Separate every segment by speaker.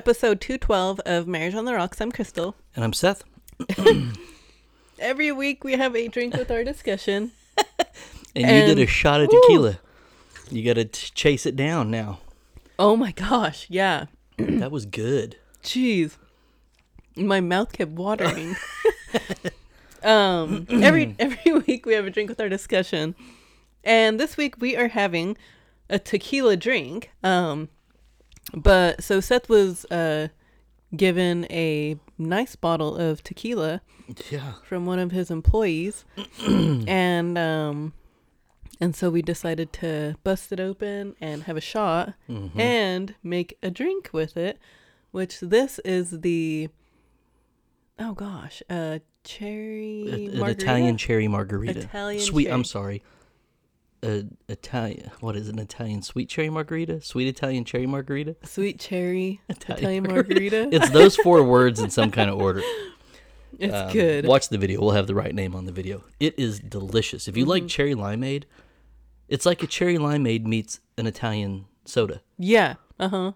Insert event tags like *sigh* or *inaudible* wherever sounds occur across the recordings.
Speaker 1: episode 212 of Marriage on the Rocks. I'm Crystal.
Speaker 2: And I'm Seth. *coughs*
Speaker 1: Every week we have a drink with our discussion. *laughs*
Speaker 2: And, you did a shot of
Speaker 1: Woo.
Speaker 2: tequila. You got to chase it down now.
Speaker 1: Oh my gosh, yeah. *clears throat*
Speaker 2: that was good.
Speaker 1: Jeez. My mouth kept watering. *laughs* um every *clears throat* every week we have a drink with our discussion. And this week we are having a tequila drink. Um but so Seth was uh given a nice bottle of tequila
Speaker 2: Yeah.
Speaker 1: from one of his employees *clears throat* and um and so we decided to bust it open and have a shot
Speaker 2: Mm-hmm.
Speaker 1: and make a drink with it which this is the oh gosh uh cherry
Speaker 2: A- an
Speaker 1: margarita?
Speaker 2: Italian cherry margarita.
Speaker 1: Italian
Speaker 2: sweet. I'm sorry. Uh, Italian. What is it, an Italian sweet cherry margarita? Sweet Italian cherry margarita.
Speaker 1: sweet cherry *laughs*
Speaker 2: Italian
Speaker 1: Italian margarita.
Speaker 2: it's those four words in some kind of order. *laughs*
Speaker 1: it's
Speaker 2: Um,
Speaker 1: good.
Speaker 2: Watch the video. We'll have the right name on the video. It is delicious. If you
Speaker 1: Mm-hmm.
Speaker 2: like cherry limeade, it's like a cherry limeade meets an Italian soda,
Speaker 1: yeah. Uh-huh.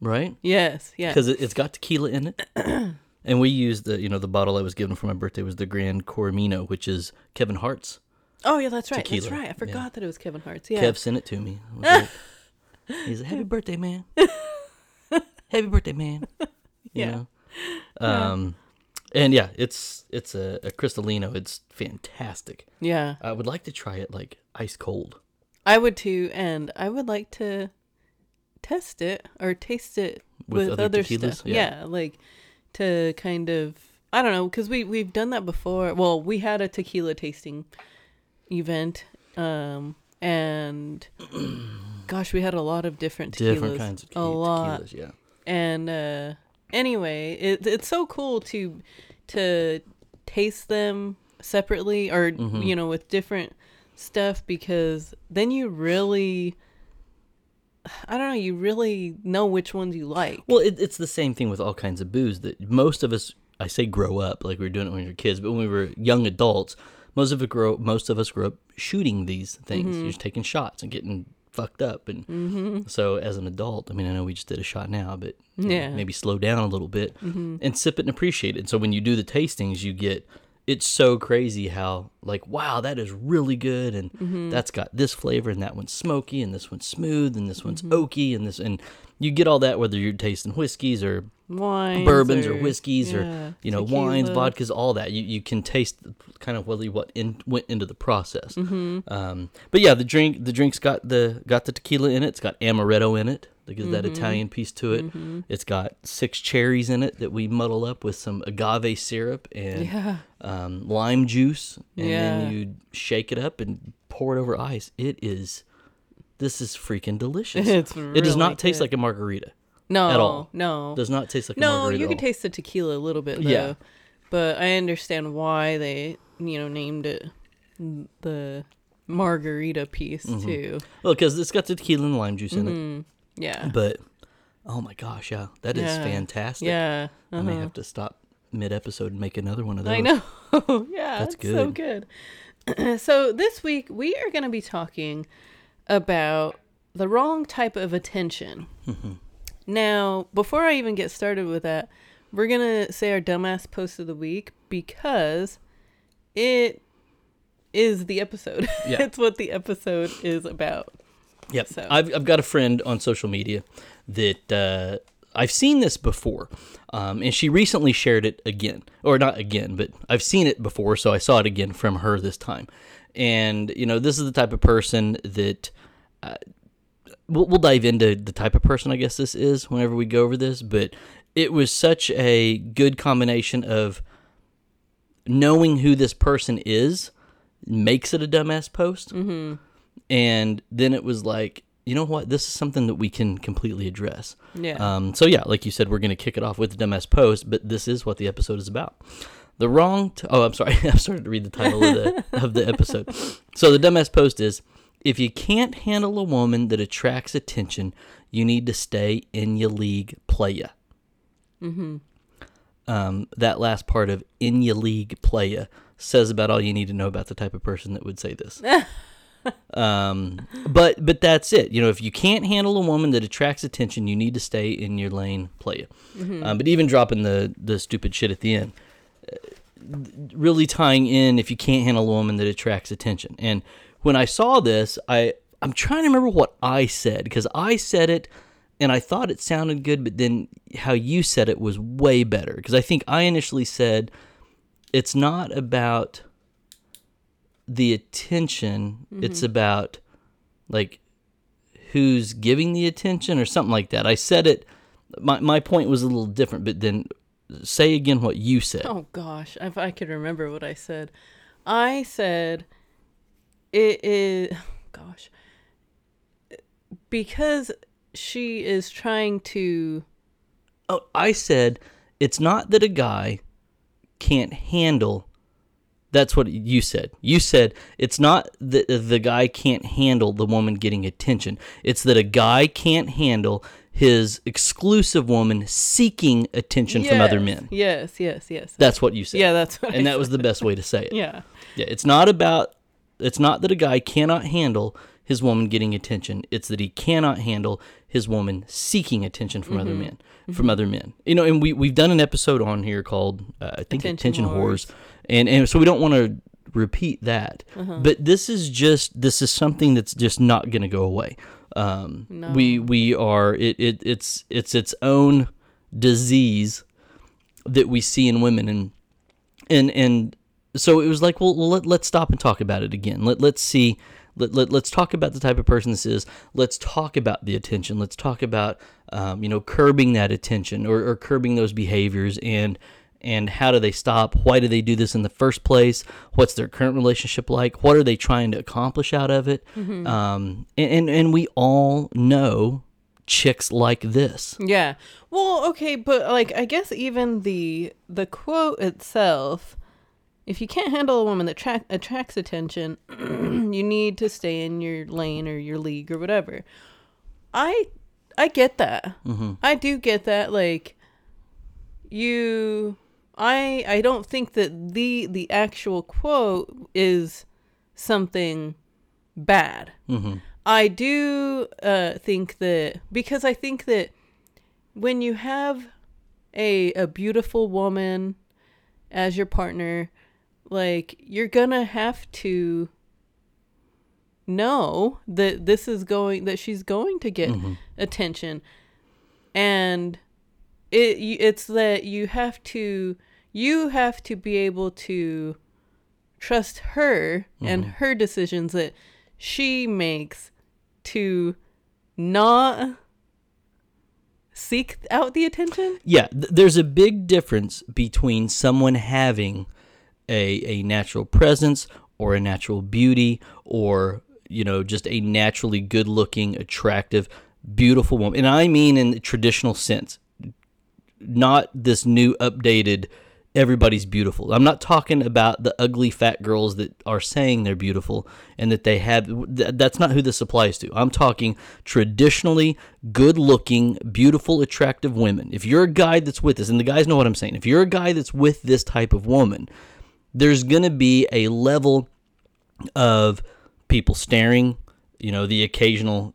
Speaker 2: right?
Speaker 1: Yes. Yeah.
Speaker 2: because it, it's got tequila in it. *clears throat* and we used the you know the bottle I was given for my birthday was the Gran Coramino, which is Kevin Hart's.
Speaker 1: Oh yeah, that's right.
Speaker 2: tequila.
Speaker 1: That's right. I
Speaker 2: Yeah.
Speaker 1: forgot that it was Kevin Hart's. Yeah.
Speaker 2: Kev sent it to me. *laughs* Like- He's like, "Happy birthday, man! *laughs* Happy birthday, man!" *laughs* You
Speaker 1: Yeah.
Speaker 2: know? Um, and yeah, it's it's a, a Cristalino. It's fantastic.
Speaker 1: yeah.
Speaker 2: I would like to try it like ice cold.
Speaker 1: I would too, and I would like to test it or taste it
Speaker 2: With
Speaker 1: with,
Speaker 2: other
Speaker 1: other, stuff.
Speaker 2: Yeah.
Speaker 1: Yeah. like to kind of I don't know because we we've done that before. Well, we had a tequila tasting event, um, and *clears throat* gosh, we had a lot of different tequilas,
Speaker 2: Different kinds of
Speaker 1: a
Speaker 2: te-
Speaker 1: lot,
Speaker 2: tequilas. Yeah.
Speaker 1: and uh, anyway, it, it's so cool to to taste them separately or
Speaker 2: Mhm.
Speaker 1: you know with different stuff because then you really I don't know, you really know which ones you like.
Speaker 2: Well, it, it's the same thing with all kinds of booze that most of us, I say grow up, like we were doing it when we were kids, but when we were young adults, most of it grow, most of us grew up shooting these things.
Speaker 1: Mm-hmm.
Speaker 2: You're just taking shots and getting fucked up. And so as an adult, I mean, I know we just did a shot now, but know,
Speaker 1: Yeah. Mm-hmm.
Speaker 2: maybe slow down a little bit and sip it and appreciate it. And so when you do the tastings, you get, it's so crazy how like wow that is really good and
Speaker 1: Mm-hmm.
Speaker 2: that's got this flavor and that one's smoky and this one's smooth and this one's
Speaker 1: Mm-hmm.
Speaker 2: oaky and this and you get all that whether you're tasting whiskeys or
Speaker 1: Wines
Speaker 2: bourbons or, whiskeys
Speaker 1: yeah,
Speaker 2: or you know wines vodkas all that. You, you can taste kind of really what in, went into the process.
Speaker 1: Mm-hmm.
Speaker 2: um, but yeah the drink the drink's got the got the tequila in it. It's got amaretto in it. That gives
Speaker 1: Mm-hmm.
Speaker 2: that italian piece to it. It's got six cherries in it that we muddle up with some agave syrup and
Speaker 1: Yeah.
Speaker 2: um, lime juice. And
Speaker 1: Yeah.
Speaker 2: then you shake it up and pour it over ice. It is this is freaking delicious *laughs*
Speaker 1: It's
Speaker 2: it does
Speaker 1: really
Speaker 2: not taste
Speaker 1: good.
Speaker 2: like a margarita
Speaker 1: no
Speaker 2: at all.
Speaker 1: No.
Speaker 2: does not taste like a margarita.
Speaker 1: no,
Speaker 2: you
Speaker 1: can taste the tequila a little bit though.
Speaker 2: Yeah.
Speaker 1: But I understand why they, you know, named it the margarita piece
Speaker 2: Mm-hmm.
Speaker 1: too.
Speaker 2: Well, because it's got the tequila and lime juice in
Speaker 1: Mm, yeah.
Speaker 2: it. But oh my gosh, yeah, that is
Speaker 1: Yeah.
Speaker 2: fantastic.
Speaker 1: Yeah.
Speaker 2: I may
Speaker 1: uh-huh.
Speaker 2: have to stop mid episode and make another one of those.
Speaker 1: I know. *laughs* yeah,
Speaker 2: That's
Speaker 1: that's so good. *clears throat* so this week we are going to be talking about the wrong type of attention.
Speaker 2: Mm-hmm.
Speaker 1: now, before I even get started with that, we're going to say our dumbass post of the week because it is the episode. *laughs*
Speaker 2: Yeah.
Speaker 1: it's what the episode is about.
Speaker 2: Yep.
Speaker 1: So-
Speaker 2: I've I've got a friend on social media that uh, I've seen this before, um, and she recently shared it again, or not again, but I've seen it before, so I saw it again from her this time. And you know, this is the type of person that. Uh, We'll, we'll dive into the type of person I guess this is whenever we go over this, but it was such a good combination of knowing who this person is makes it a dumbass post. Mm-hmm. And then it was like, you know what? This is something that we can completely address.
Speaker 1: Yeah.
Speaker 2: Um, so, yeah, like you said, we're going to kick it off with the dumbass post, but this is what the episode is about. The wrong. T- oh, I'm sorry. *laughs* I started to read the title of the, *laughs* of the episode. So, the dumbass post is if you can't handle a woman that attracts attention, you need to stay in your league, playa. Mm-hmm. Um, that last part of in your league, playa says about all you need to know about the type of person that would say this. *laughs* um, but but that's it. You know, if you can't handle a woman that attracts attention, you need to stay in your lane, play it. Um, but even dropping the the stupid shit at the end, really tying in if you can't handle a woman that attracts attention. And when I saw this, I I'm trying to remember what I said because I said it and I thought it sounded good, but then how you said it was way better because I think I initially said it's not about the attention, it's mm-hmm. about like who's giving the attention or something like that. I said it my my point was a little different, but then say again what you said.
Speaker 1: Oh gosh, if I could remember what I said, I said it is. *sighs* Gosh, because she is trying to.
Speaker 2: Oh, I said it's not that a guy can't handle. That's what you said. You said it's not that the guy can't handle the woman getting attention. It's that a guy can't handle his exclusive woman seeking attention from other men.
Speaker 1: Yes, yes, yes.
Speaker 2: That's what you said.
Speaker 1: yeah, that's what. I
Speaker 2: and that was the best way to say it.
Speaker 1: Yeah.
Speaker 2: Yeah, it's not about it's not that a guy cannot handle his woman getting attention. It's that he cannot handle his woman seeking attention from other mm-hmm. men, from mm-hmm. other men. You know, and we we've done an episode on here called uh, I think
Speaker 1: Attention
Speaker 2: attention,
Speaker 1: Whores.
Speaker 2: whores. And and so we don't want to repeat that. Uh-huh. But this is just this is something that's just not going to go away. Um we we are it, it it's it's its own disease that we see in women. And and and so it was like well let, let's stop and talk about it again. Let, let's see let, let, let's talk about the type of person this is. Let's talk about the attention. Let's talk about um, you know curbing that attention or, or curbing those behaviors. And and how do they stop? Why do they do this in the first place? What's their current relationship like? What are they trying to accomplish out of it? Um, and, and and we all know chicks like this.
Speaker 1: Yeah. Well, okay, but like I guess even the the quote itself, if you can't handle a woman that tra- attracts attention, *clears throat* you need to stay in your lane or your league or whatever. I I get that. I do get that like you I I don't think that the the actual quote is something bad. I do uh, think that because I think that when you have a a beautiful woman as your partner, like you're gonna have to know that this is going that she's going to get attention, and it it's that you have to you have to be able to trust her and mm-hmm. her decisions that she makes to not seek out the attention.
Speaker 2: Yeah, th- there's a big difference between someone having a a natural presence or a natural beauty or you know just a naturally good looking, attractive, beautiful woman. And I mean in the traditional sense, not this new updated everybody's beautiful. I'm not talking about the ugly fat girls that are saying they're beautiful and that they have th- that's not who this applies to. I'm talking traditionally good-looking, beautiful, attractive women. If you're a guy that's with this and the guys know what I'm saying. If you're a guy that's with this type of woman, there's going to be a level of people staring. You know, the occasional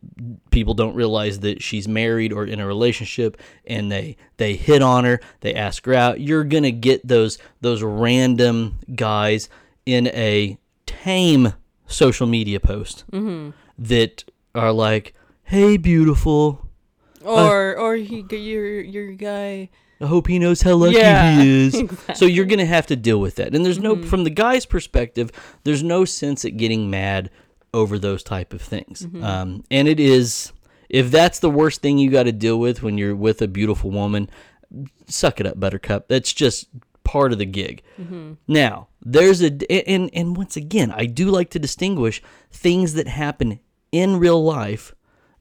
Speaker 2: people don't realize that she's married or in a relationship, and they they hit on her, they ask her out. You're gonna get those those random guys in a tame social media post mm-hmm. that are like, "Hey, beautiful, uh,
Speaker 1: Or or he your your guy
Speaker 2: I hope he knows how lucky
Speaker 1: Yeah,
Speaker 2: he is. *laughs* So you're going to have to deal with that. And there's no mm-hmm. from the guy's perspective, there's no sense at getting mad over those type of things. Um, and it is if that's the worst thing you got to deal with when you're with a beautiful woman, suck it up buttercup. That's just part of the gig. Now, there's a and and once again, I do like to distinguish things that happen in real life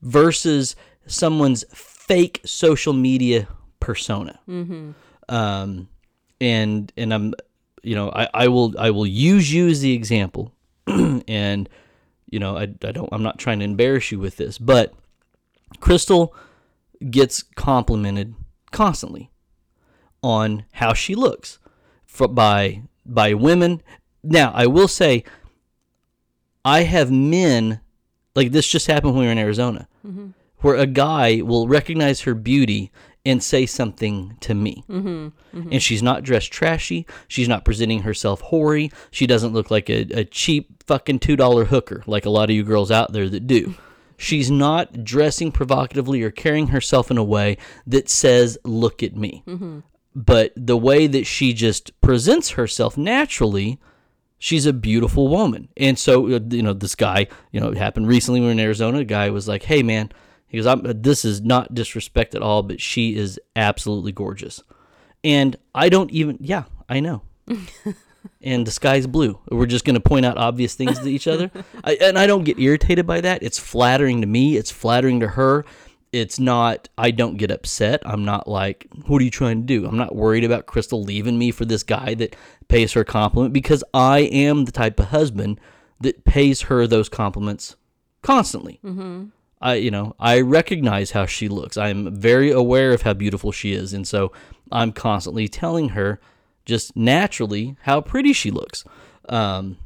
Speaker 2: versus someone's fake social media persona. Um, and and I'm, you know, I, I will I will use you as the example, *clears throat* and you know, I, I don't I'm not trying to embarrass you with this, but Crystal gets complimented constantly on how she looks for, by by women. Now, I will say I have men like this just happened when we were in Arizona, mm-hmm. where a guy will recognize her beauty and say something to me. Mm-hmm. Mm-hmm. And she's not dressed trashy. She's not presenting herself hoary. She doesn't look like a, a cheap fucking $2 hooker like a lot of you girls out there that do. *laughs* She's not dressing provocatively or carrying herself in a way that says, look at me. Mm-hmm. But the way that she just presents herself naturally, she's a beautiful woman. And so, uh, you know, this guy, you know, it happened recently. We were in Arizona. A guy was like, hey, man, he goes, I'm, this is not disrespect at all, but she is absolutely gorgeous. And I don't even, yeah, I know. *laughs* and the sky's blue. We're just going to point out obvious things to each other. *laughs* I, and I don't get irritated by that. It's flattering to me, it's flattering to her. It's not, I don't get upset. I'm not like, what are you trying to do? I'm not worried about Crystal leaving me for this guy that pays her a compliment because I am the type of husband that pays her those compliments constantly. Mm-hmm. I, you know, I recognize how she looks. I am very aware of how beautiful she is. And so I'm constantly telling her just naturally how pretty she looks. Um,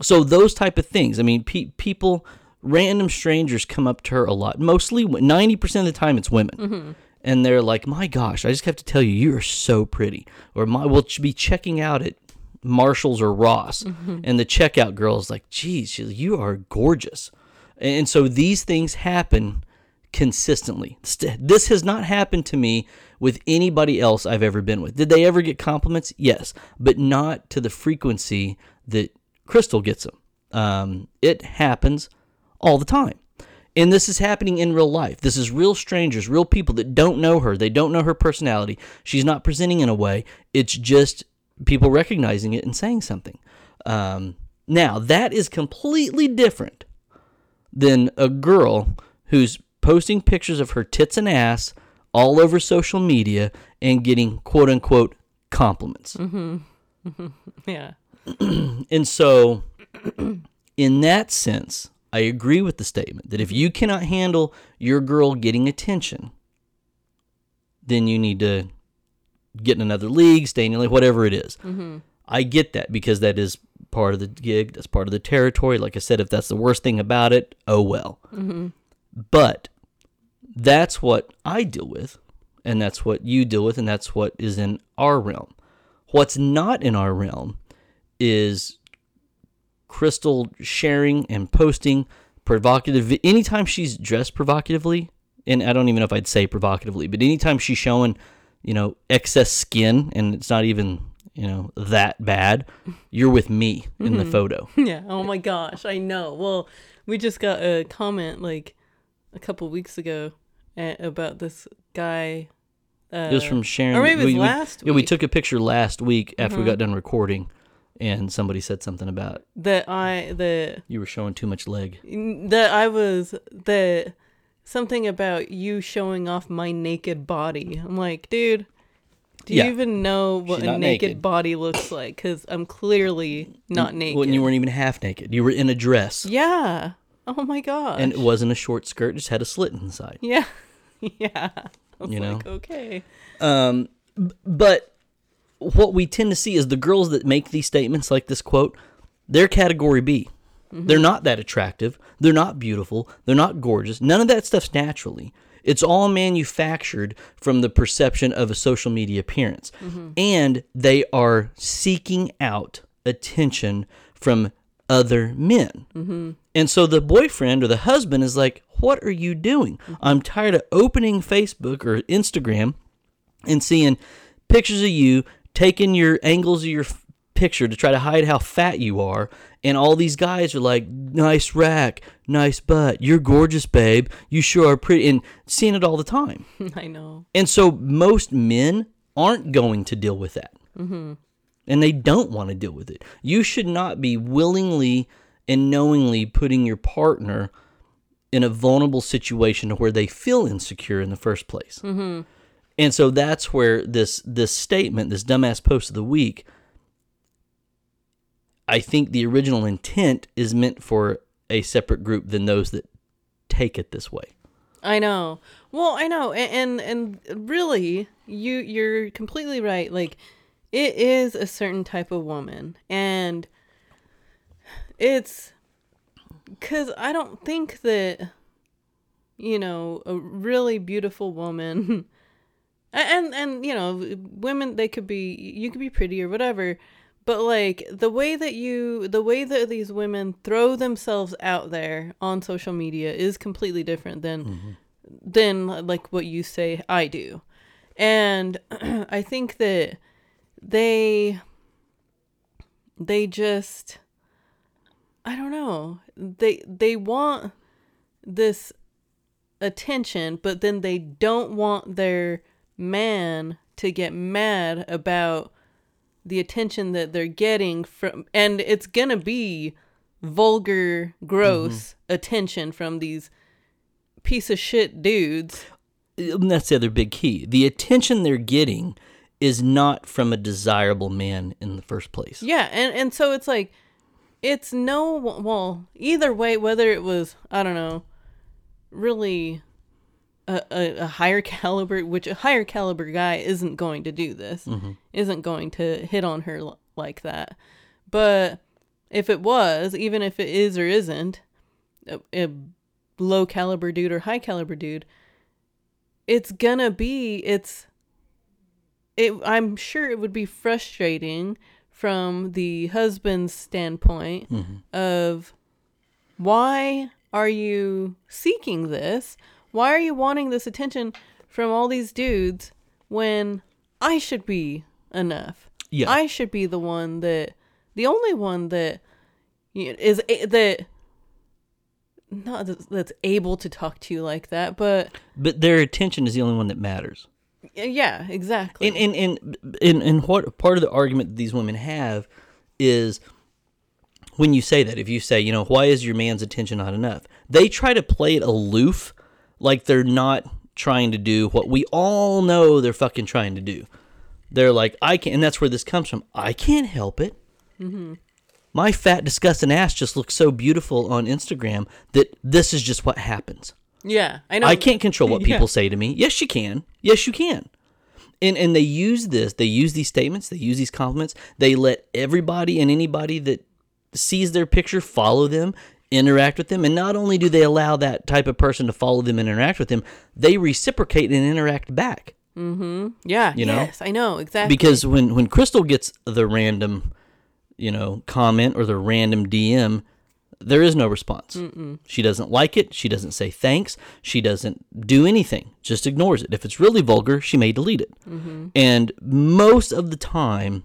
Speaker 2: so those type of things. I mean, pe- people, random strangers come up to her a lot. Mostly, ninety percent of the time, it's women, and they're like, "My gosh, I just have to tell you, you are so pretty." Or my, we'll be checking out at Marshalls or Ross, and the checkout girl is like, "Geez, you are gorgeous." And so these things happen consistently. This has not happened to me with anybody else I've ever been with. Did they ever get compliments? Yes, but not to the frequency that Crystal gets them. Um, it happens all the time. And this is happening in real life. This is real strangers, real people that don't know her. They don't know her personality. She's not presenting in a way. It's just people recognizing it and saying something. Um, now, that is completely different than a girl who's posting pictures of her tits and ass all over social media and getting quote unquote compliments. Mm-hmm. *laughs*
Speaker 1: Yeah. *clears throat*
Speaker 2: And so, *clears throat* in that sense, I agree with the statement that if you cannot handle your girl getting attention, then you need to get in another league, stay in your league, whatever it is. I get that because that is part of the gig, that's part of the territory. Like I said, if that's the worst thing about it, oh well. Mm-hmm. But that's what I deal with, and that's what you deal with, and that's what is in our realm. What's not in our realm is Crystal sharing and posting provocative. Anytime she's dressed provocatively, and I don't even know if I'd say provocatively, but anytime she's showing, you know, excess skin, and it's not even, you know, that bad, you're with me in the photo. *laughs*
Speaker 1: Yeah. Oh my gosh, I know. Well, we just got a comment like a couple weeks ago about this guy. Uh,
Speaker 2: It was from Sharon.
Speaker 1: or maybe it was
Speaker 2: we, we-
Speaker 1: last
Speaker 2: Yeah, we
Speaker 1: week. Mm-hmm.
Speaker 2: took a picture last week after we got done recording, and somebody said something about
Speaker 1: that I that
Speaker 2: you were showing too much leg.
Speaker 1: that I was that something about you showing off my naked body. I'm like, dude, do you
Speaker 2: Yeah.
Speaker 1: even know what a naked,
Speaker 2: naked.
Speaker 1: body looks like? Because I'm clearly not naked.
Speaker 2: When you weren't even half naked, you were in a dress,
Speaker 1: yeah. Oh my god.
Speaker 2: and it wasn't a short skirt; it just had a slit inside.
Speaker 1: yeah. *laughs* yeah.
Speaker 2: You know?
Speaker 1: okay.
Speaker 2: Um, b- but what we tend to see is the girls that make these statements, like this quote, they're category B. They're not that attractive. They're not beautiful. They're not gorgeous. None of that stuff's naturally. It's all manufactured from the perception of a social media appearance. Mm-hmm. And they are seeking out attention from other men. Mm-hmm. And so the boyfriend or the husband is like, What are you doing? Mm-hmm. I'm tired of opening Facebook or Instagram and seeing pictures of you taking your angles of your picture to try to hide how fat you are and all these guys are like nice rack nice butt you're gorgeous babe you sure are pretty and seeing it all the time. *laughs*
Speaker 1: I know.
Speaker 2: and so most men aren't going to deal with that. Mm-hmm. And they don't want to deal with it. You should not be willingly and knowingly putting your partner in a vulnerable situation to where they feel insecure in the first place. Mm-hmm. And so that's where this this statement, this dumbass post of the week, I think the original intent is meant for a separate group than those that take it this way.
Speaker 1: I know. Well, I know, a- and and, really, you you're completely right. Like, it is a certain type of woman, and it's Because I don't think that, you know, a really beautiful woman, *laughs* and, and, and, you know, women, they could be, you could be pretty or whatever, but like the way that you, the way that these women throw themselves out there on social media is completely different than, mm-hmm. than like what you say I do. And *clears throat* I think that they, they just, I don't know. They they want this attention, but then they don't want their man to get mad about the attention that they're getting from and it's going to be vulgar, gross mm-hmm. attention from these piece of shit dudes.
Speaker 2: And that's the other big key. The attention they're getting is not from a desirable man in the first place.
Speaker 1: Yeah, and and so it's like it's no well either way whether it was I don't know really a, a, a higher *laughs* caliber which a higher caliber guy isn't going to do this mm-hmm. isn't going to hit on her l- like that. But if it was even if it is or isn't a, a low caliber dude or high caliber dude it's gonna be it's it i'm sure it would be frustrating from the husband's standpoint mm-hmm. of why are you seeking this why are you wanting this attention from all these dudes when i should be enough
Speaker 2: Yeah.
Speaker 1: i should be the one that the only one that you know, is a- that not that's able to talk to you like that but
Speaker 2: But their attention is the only one that matters.
Speaker 1: yeah exactly
Speaker 2: And and and and, and what part of the argument that these women have is when you say that, if you say, you know, why is your man's attention not enough? They try to play it aloof, like they're not trying to do what we all know they're fucking trying to do. They're like, I can't, and that's where this comes from. I can't help it. Mm-hmm. My fat, disgusting ass just looks so beautiful on Instagram that this is just what happens.
Speaker 1: yeah i know
Speaker 2: I can't control what *laughs*
Speaker 1: Yeah.
Speaker 2: people say to me. Yes, you can. Yes, you can. And and they use this. They use these statements. They use these compliments. They let everybody and anybody that sees their picture follow them, interact with them, and not only do they allow that type of person to follow them and interact with them, they reciprocate and interact back. Mm-hmm.
Speaker 1: Yeah,
Speaker 2: you know?
Speaker 1: yes, I know exactly.
Speaker 2: Because when when Crystal gets the random, you know, comment or the random DM, there is no response. She doesn't like it. She doesn't say thanks. She doesn't do anything. Just ignores it. If it's really vulgar, she may delete it. And most of the time,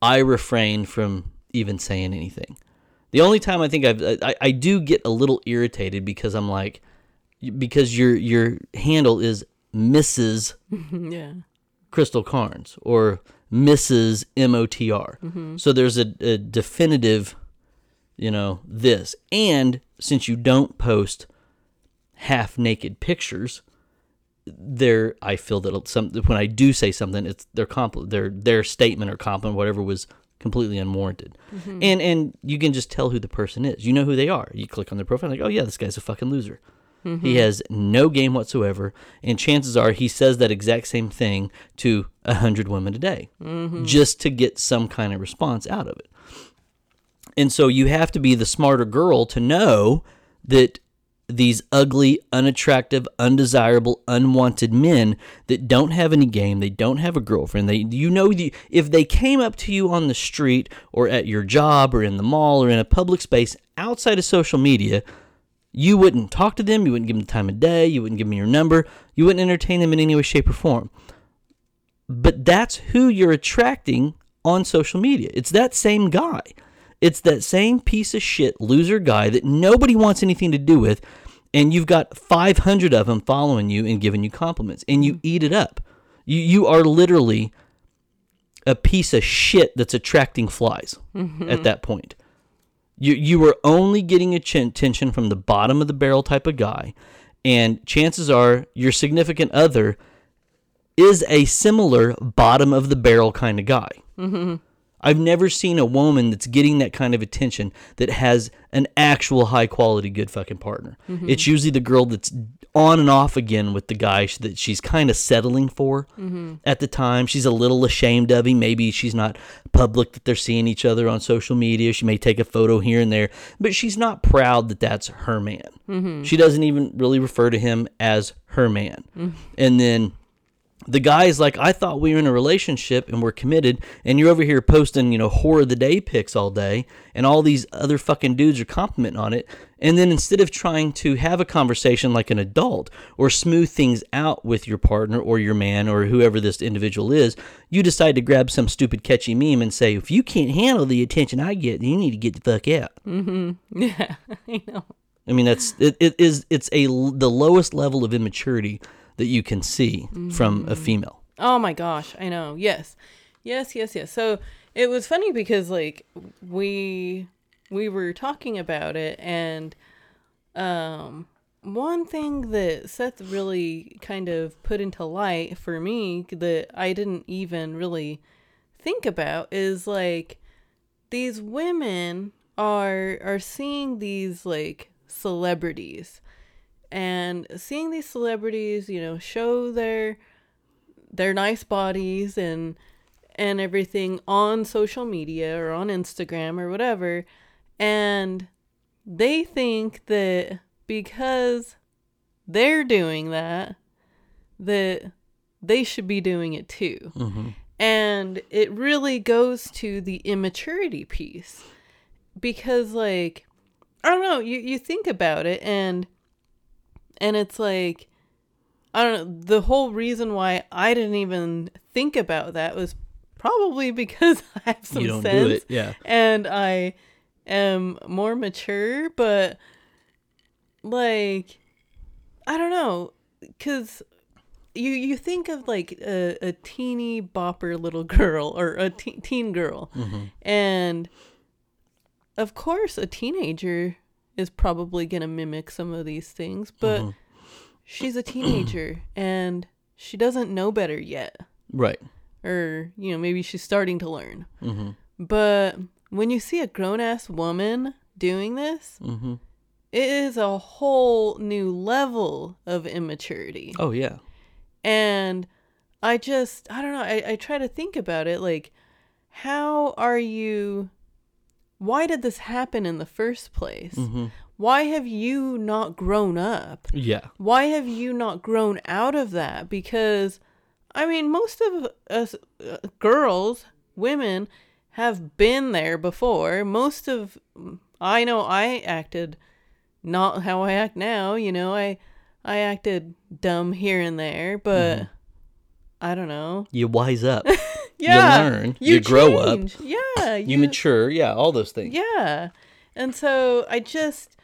Speaker 2: I refrain from even saying anything. The only time I think I've uh, I, I do get a little irritated because I'm like because your your handle is Mrs.
Speaker 1: Mm-hmm, yeah,
Speaker 2: Crystal Carnes or Mrs. MOTR. Mm-hmm. So there's a, a definitive, you know, this. And since you don't post half naked pictures, there I feel that some when I do say something, it's their compl- their their statement or compliment, whatever was completely unwarranted. Mm-hmm. And and you can just tell who the person is. You know who they are. You click on their profile, like, oh yeah, this guy's a fucking loser. He mm-hmm. has no game whatsoever, and chances are he says that exact same thing to a hundred women a day, mm-hmm. just to get some kind of response out of it. And so you have to be the smarter girl to know that these ugly, unattractive, undesirable, unwanted men that don't have any game, they don't have a girlfriend. They you know the, if they came up to you on the street or at your job or in the mall or in a public space outside of social media, you wouldn't talk to them, you wouldn't give them the time of day, you wouldn't give them your number, you wouldn't entertain them in any way, shape, or form. But that's who you're attracting on social media. It's that same guy. It's that same piece of shit loser guy that nobody wants anything to do with, and you've got 500 of them following you and giving you compliments, and you mm. eat it up. You you are literally a piece of shit that's attracting flies mm-hmm. at that point. You you are only getting attention from the bottom of the barrel type of guy, and chances are your significant other is a similar bottom of the barrel kind of guy. Mm-hmm. I've never seen a woman that's getting that kind of attention that has an actual high quality, good fucking partner. Mm-hmm. It's usually the girl that's on and off again with the guy that she's kind of settling for mm-hmm. at the time. She's a little ashamed of him. Maybe she's not public that they're seeing each other on social media. She may take a photo here and there, but she's not proud that that's her man. Mm-hmm. She doesn't even really refer to him as her man. And then the guy's like, I thought we were in a relationship and we're committed, and you're over here posting, you know, horror of the day pics all day, and all these other fucking dudes are complimenting on it. And then instead of trying to have a conversation like an adult or smooth things out with your partner or your man or whoever this individual is, you decide to grab some stupid catchy meme and say, if you can't handle the attention I get, you need to get the fuck out. Mm-hmm. *laughs*
Speaker 1: Yeah, *laughs* I know.
Speaker 2: I mean, that's it, it is it's it's a the lowest level of immaturity that you can see from a female.
Speaker 1: Oh my gosh, I know. Yes. Yes, yes, yes. So it was funny because like we we were talking about it and um one thing that Seth really kind of put into light for me that I didn't even really think about is like these women are are seeing these like celebrities and seeing these celebrities, you know, show their their nice bodies and and everything on social media or on Instagram or whatever and they think that because they're doing that that they should be doing it too. Mm-hmm. And it really goes to the immaturity piece because like I don't know, you you think about it and and it's like I don't know, the whole reason why I didn't even think about that was probably *laughs* because I have some
Speaker 2: You don't
Speaker 1: sense
Speaker 2: do it, yeah.
Speaker 1: and I am more mature, but like I don't know, cuz you you think of like a, a teeny bopper little *laughs* girl or a te- teen girl
Speaker 2: Mm-hmm.
Speaker 1: and of course a teenager is probably going to mimic some of these things but
Speaker 2: Mm-hmm.
Speaker 1: she's a teenager *clears throat* and she doesn't know better yet
Speaker 2: Right.
Speaker 1: or you know maybe she's starting to learn
Speaker 2: Mm-hmm.
Speaker 1: but when you see a grown-ass woman doing this
Speaker 2: Mm-hmm.
Speaker 1: it is a whole new level of immaturity
Speaker 2: Oh yeah.
Speaker 1: and I just, I don't know, I, I try to think about it like, how are you, why did this happen in the first place?
Speaker 2: Mm-hmm.
Speaker 1: Why have you not grown up?
Speaker 2: Yeah.
Speaker 1: Why have you not grown out of that? Because, I mean, most of us uh, girls, women, have been there before. Most of, I know I acted not how I act now, you know, I, I acted dumb here and there, but I don't know.
Speaker 2: You wise up. *laughs*
Speaker 1: Yeah,
Speaker 2: learn, you grow up.
Speaker 1: Yeah,
Speaker 2: you mature. Yeah. All those things.
Speaker 1: Yeah, and so I just,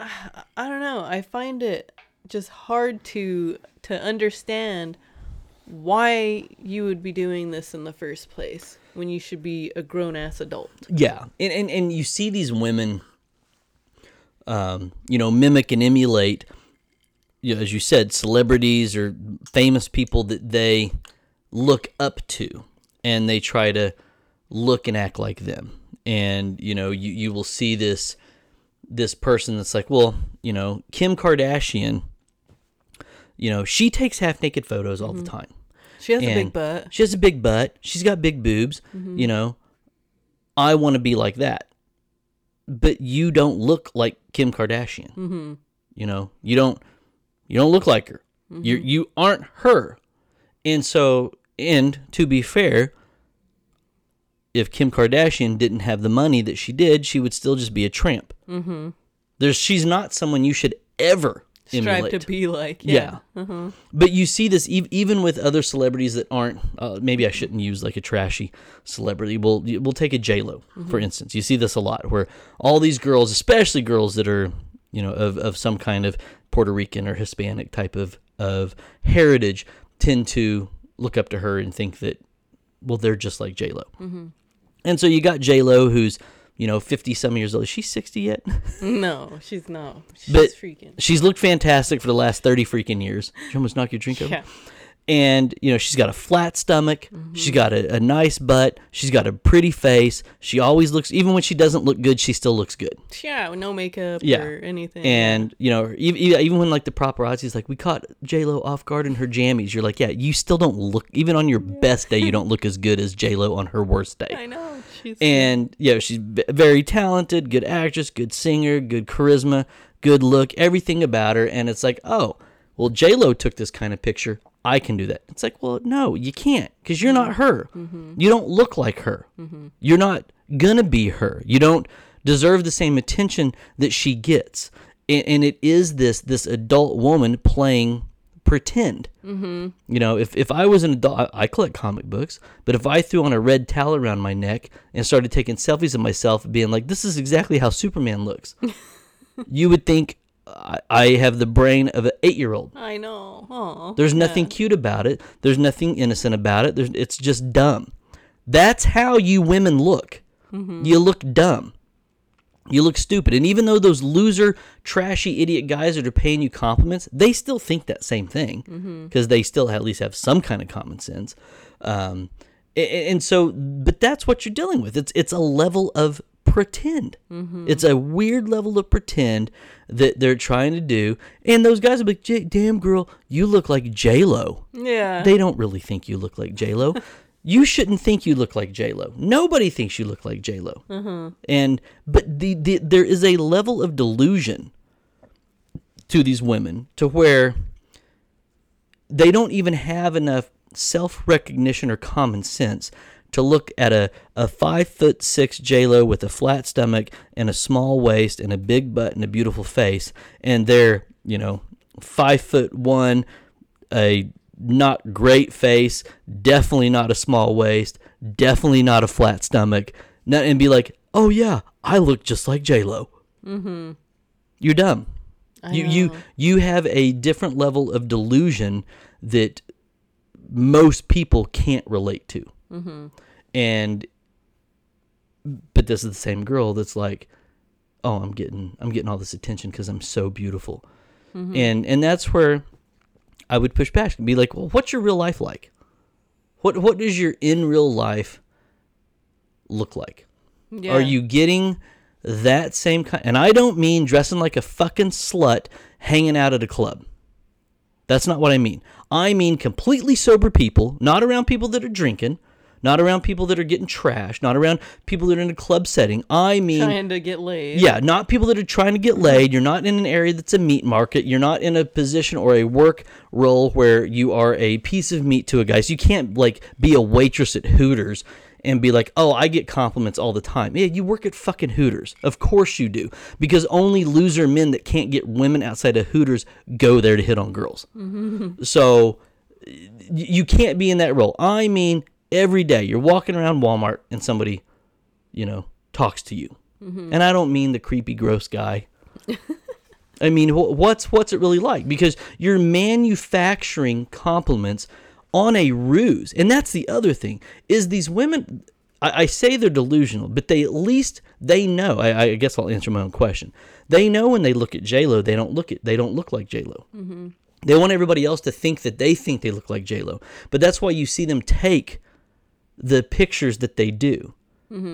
Speaker 1: I, I don't know. I find it just hard to to understand why you would be doing this in the first place when you should be a grown ass adult.
Speaker 2: Yeah, and, and and you see these women, um, you know, mimic and emulate, you know, as you said, celebrities or famous people that they look up to, and they try to look and act like them. And you know, you you will see this this person that's like, well, you know, Kim Kardashian. You know, she takes half naked photos all the mm-hmm. time.
Speaker 1: She has a big butt.
Speaker 2: She has a big butt. She's got big boobs. Mm-hmm. You know, I want to be like that. But you don't look like Kim Kardashian. Mm-hmm. You know, you don't. You don't look like her. You mm-hmm. you aren't her. And so, and to be fair, if Kim Kardashian didn't have the money that she did, she would still just be a tramp. Mm-hmm. There's she's not someone you should ever
Speaker 1: Strive
Speaker 2: emulate.
Speaker 1: to be like.
Speaker 2: Yeah.
Speaker 1: Yeah.
Speaker 2: But you see this ev- even with other celebrities that aren't. Uh, maybe I shouldn't use like a trashy celebrity. We'll we'll take a J Lo for instance. You see this a lot where all these girls, especially girls that are you know of, of some kind of Puerto Rican or Hispanic type of of heritage, tend to look up to her and think that well they're just like J Lo. Mm-hmm. And so you got J Lo who's you know fifty some years old. Is she sixty yet? *laughs*
Speaker 1: No, she's not. She's
Speaker 2: But-
Speaker 1: freaking.
Speaker 2: She's looked fantastic for the last thirty freaking years. You almost knock your drink over?
Speaker 1: Yeah.
Speaker 2: And you know she's got a flat stomach. Mm-hmm. She's got a, a nice butt. She's got a pretty face. She always looks even when she doesn't look good she still looks good.
Speaker 1: Yeah, no makeup
Speaker 2: Yeah.
Speaker 1: or anything.
Speaker 2: and you know even, even when like the paparazzi's like we caught j-lo off guard in her jammies you're like yeah you still don't look even on your best day you don't look as *laughs* good as j-lo on her worst day.
Speaker 1: I know she's
Speaker 2: and you know she's very talented good actress good singer good charisma good look everything about her. And it's like oh well j-lo took this kind of picture. I can do that. It's like well no you can't because you're not her. Mm-hmm. You don't look like her. Mm-hmm. You're not gonna be her. You don't deserve the same attention that she gets. And, and it is this this adult woman playing pretend. Mm-hmm. You know, if, if I was an adult, I, I collect comic books, but if I threw on a red towel around my neck and started taking selfies of myself, being like, this is exactly how Superman looks, *laughs* you would think I, I have the brain of an eight year old.
Speaker 1: I know. Oh,
Speaker 2: There's nothing cute about it, there's nothing innocent about it, there's, it's just dumb. That's how you women look. You look dumb. You look stupid. And even though those loser, trashy, idiot guys that are paying you compliments, they still think that same thing because they still at least have some kind of common sense. Um, and so, but that's what you're dealing with. It's it's a level of pretend. Mm-hmm. It's a weird level of pretend that they're trying to do. And those guys are like, "Damn girl, you look like J Lo."
Speaker 1: Yeah.
Speaker 2: They don't really think you look like J Lo. *laughs* you shouldn't think you look like J Lo. Nobody thinks you look like J Lo. Mm-hmm. And but the, the there is a level of delusion to these women to where they don't even have enough self recognition or common sense to look at a, a five foot six J Lo with a flat stomach and a small waist and a big butt and a beautiful face, and they're you know five foot one, a not great face, definitely not a small waist, definitely not a flat stomach, not, and be like, oh yeah, I look just like J Lo. Mm-hmm. You're dumb. you you you have a different level of delusion that most people can't relate to. Mm-hmm. And but this is the same girl that's like, oh, I'm getting I'm getting all this attention because I'm so beautiful, and and that's where I would push back and be like, well, what's your real life like? What what does your in real life look like?
Speaker 1: yeah.
Speaker 2: Are you getting that same kind? And I don't mean dressing like a fucking slut hanging out at a club. That's not what I mean. I mean completely sober people, not around people that are drinking, not around people that are getting trashed, not around people that are in a club setting. I mean
Speaker 1: trying to get laid?
Speaker 2: yeah, not people that are trying to get laid. You're not in an area that's a meat market. You're not in a position or a work role where you are a piece of meat to a guy. So you can't like be a waitress at Hooters and be like, "Oh, I get compliments all the time." Yeah, you work at fucking Hooters. Of course you do. Because only loser men that can't get women outside of Hooters go there to hit on girls. Mm-hmm. So you can't be in that role. I mean, every day you're walking around Walmart and somebody, you know, talks to you. Mm-hmm. And I don't mean the creepy, gross guy. *laughs* I mean, wh- what's what's it really like? Because you're manufacturing compliments on a ruse, and that's the other thing. Is these women? I, I say they're delusional, but they at least they know. I, I guess I'll answer my own question. They know when they look at J Lo, they don't look at they don't look like J Lo. Mm-hmm. They want everybody else to think that they think they look like J Lo, but that's why you see them take the pictures that they do.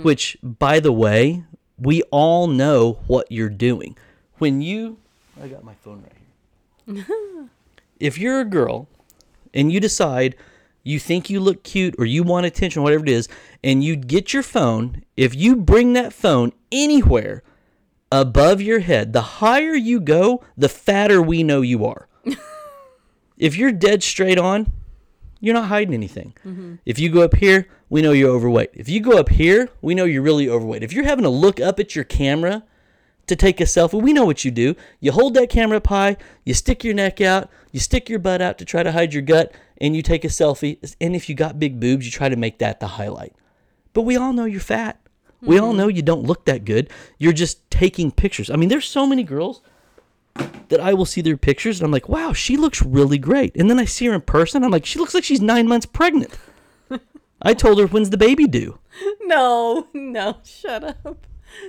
Speaker 2: Which, by the way, we all know what you're doing. When you, I got my phone right here. *laughs* if you're a girl and you decide you think you look cute or you want attention, whatever it is, and you get your phone, if you bring that phone anywhere above your head, the higher you go, the fatter we know you are. *laughs* if you're dead straight on, you're not hiding anything. Mm-hmm. If you go up here, we know you're overweight. If you go up here, we know you're really overweight. If you're having to look up at your camera to take a selfie, we know what you do. You hold that camera up high, you stick your neck out, you stick your butt out to try to hide your gut, and you take a selfie. And if you got big boobs, you try to make that the highlight. But we all know you're fat. We all mm-hmm. know you don't look that good. You're just taking pictures. I mean, there's so many girls that I will see their pictures and I'm like, wow, she looks really great. And then I see her in person. I'm like, she looks like she's nine months pregnant. I told her, when's the baby due? *laughs*
Speaker 1: No, no, shut up.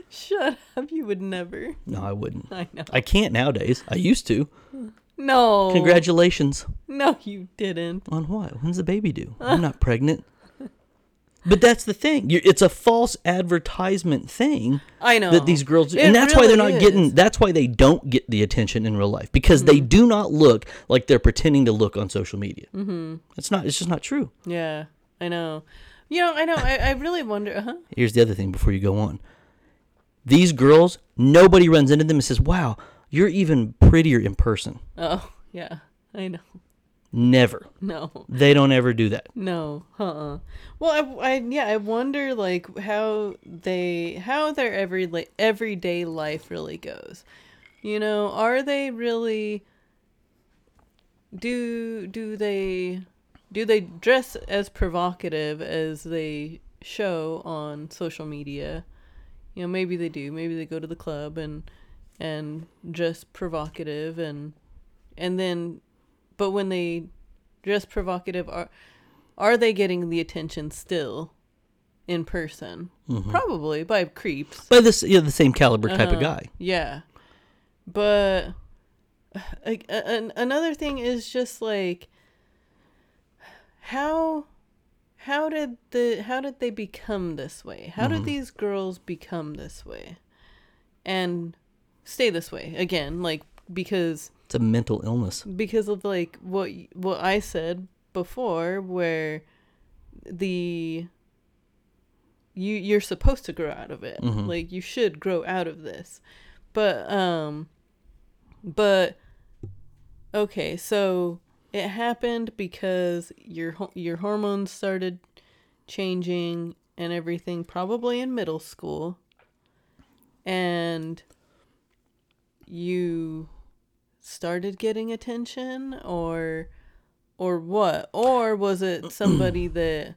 Speaker 1: Shut up. You would never.
Speaker 2: No, I wouldn't.
Speaker 1: I know.
Speaker 2: I can't nowadays. I used to.
Speaker 1: No.
Speaker 2: Congratulations.
Speaker 1: No, you didn't.
Speaker 2: On what? When's the baby due? I'm not pregnant. But that's the thing. you it's a false advertisement thing
Speaker 1: I know.
Speaker 2: that these girls.
Speaker 1: It
Speaker 2: And that's why they're not
Speaker 1: is.
Speaker 2: getting that's why they don't get the attention in real life because they
Speaker 1: Mm-hmm.
Speaker 2: do not look like they're pretending to look on social media. Mm-hmm. It's not it's just not true.
Speaker 1: Yeah, I know. You know, I know. I, I really wonder. Huh?
Speaker 2: Here's the other thing before you go on. These girls, nobody runs into them and says, "Wow, you're even prettier in person."
Speaker 1: Oh, yeah. I know.
Speaker 2: Never.
Speaker 1: No.
Speaker 2: They don't ever do that.
Speaker 1: No. Uh-uh. Well, I, I yeah, I wonder like how they how their every like everyday life really goes. You know, are they really do do they do they dress as provocative as they show on social media? You know, maybe they do. Maybe they go to the club and and dress provocative and and then but when they dress provocative are are they getting the attention still in person? Probably by creeps.
Speaker 2: By this, you know, the same caliber type of
Speaker 1: Uh-huh.
Speaker 2: guy.
Speaker 1: Yeah. But like a- another thing is just like how how did the how did they become this way? How did these girls become this way? And stay this way again like because
Speaker 2: It's a mental illness.
Speaker 1: because of like what what I said before where the you you're supposed to grow out of it
Speaker 2: Mhm.
Speaker 1: like you should grow out of this but um but okay so it happened because your your hormones started changing and everything probably in middle school and you started getting attention or or what? Or was it *clears throat* somebody that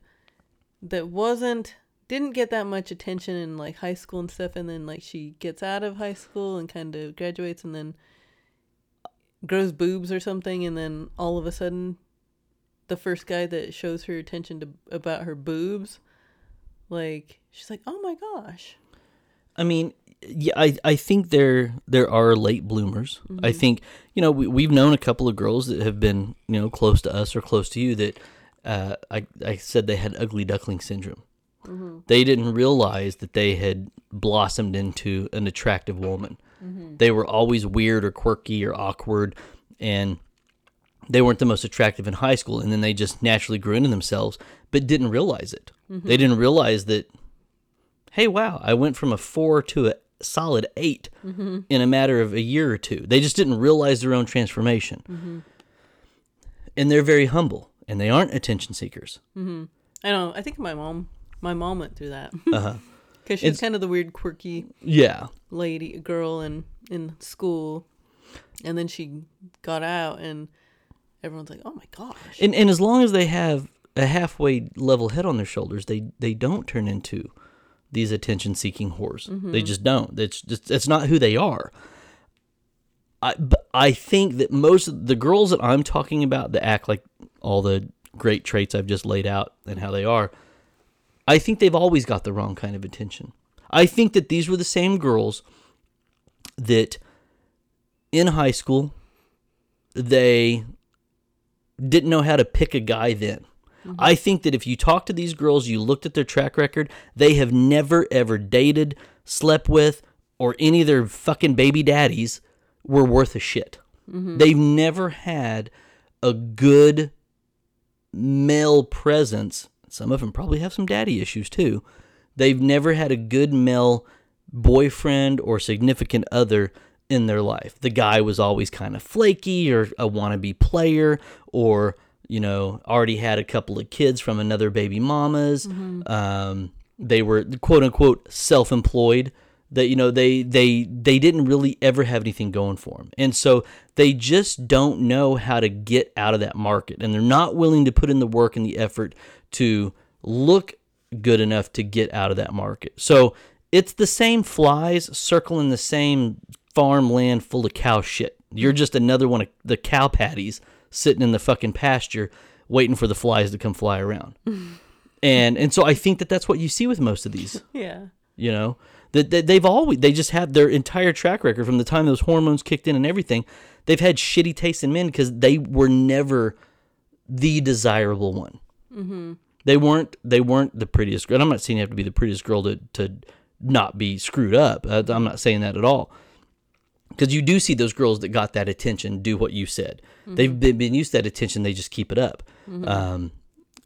Speaker 1: that wasn't didn't get that much attention in like high school and stuff and then like she gets out of high school and kind of graduates and then grows boobs or something and then all of a sudden the first guy that shows her attention to about her boobs like she's like oh my gosh.
Speaker 2: I mean, yeah, I, I think there there are late bloomers. Mm-hmm. I think you know we we've known a couple of girls that have been you know close to us or close to you that uh, I I said they had ugly duckling syndrome. Mm-hmm. They didn't realize that they had blossomed into an attractive woman. Mm-hmm. They were always weird or quirky or awkward, and they weren't the most attractive in high school. And then they just naturally grew into themselves, but didn't realize it. They didn't realize that hey, wow, I went from a four to a solid 8 mm-hmm. in a matter of a year or two. They just didn't realize their own transformation. Mm-hmm. And they're very humble and they aren't attention seekers. Mm-hmm.
Speaker 1: i know i think my mom my mom went through that *laughs*
Speaker 2: Uh-huh.
Speaker 1: because she's
Speaker 2: It's-
Speaker 1: kind of the weird quirky
Speaker 2: Yeah.
Speaker 1: lady girl in in school and then she got out and everyone's like oh my gosh
Speaker 2: And, and as long as they have a halfway level head on their shoulders, they, they don't turn into these attention seeking whores. They mm-hmm. just don't. It's just it's not who they are. I but I think that most of the girls that I'm talking about that act like all the great traits I've just laid out and how they are, I think they've always got the wrong kind of attention. I think that these were the same girls that in high school they didn't know how to pick a guy then. Mm-hmm. I think that if you talk to these girls, you looked at their track record, they have never ever dated, slept with, or any of their fucking baby daddies were worth a shit. Mm-hmm. They've never had a good male presence. Some of them probably have some daddy issues too. They've never had a good male boyfriend or significant other in their life. The guy was always kind of flaky or a wannabe player or, you know, already had a couple of kids from another baby mamas. Um, they were quote unquote self employed. That you know they they they didn't really ever have anything going for them, and so they just don't know how to get out of that market, and they're not willing to put in the work and the effort to look good enough to get out of that market. So it's the same flies circling the same farmland full of cow shit. You're just another one of the cow patties sitting in the fucking pasture waiting for the flies to come fly around. and and so I think that that's what you see with most of these, *laughs*
Speaker 1: yeah
Speaker 2: you know. That, that they've always they just have their entire track record from the time those hormones kicked in and everything. They've had shitty taste in men because they were never the desirable one. Mm-hmm. They weren't. They weren't the prettiest girl. And I'm not saying you have to be the prettiest girl to to not be screwed up. I'm not saying that at all. Because you do see those girls that got that attention do what you said. They've been, been used to that attention. They just keep it up. Um,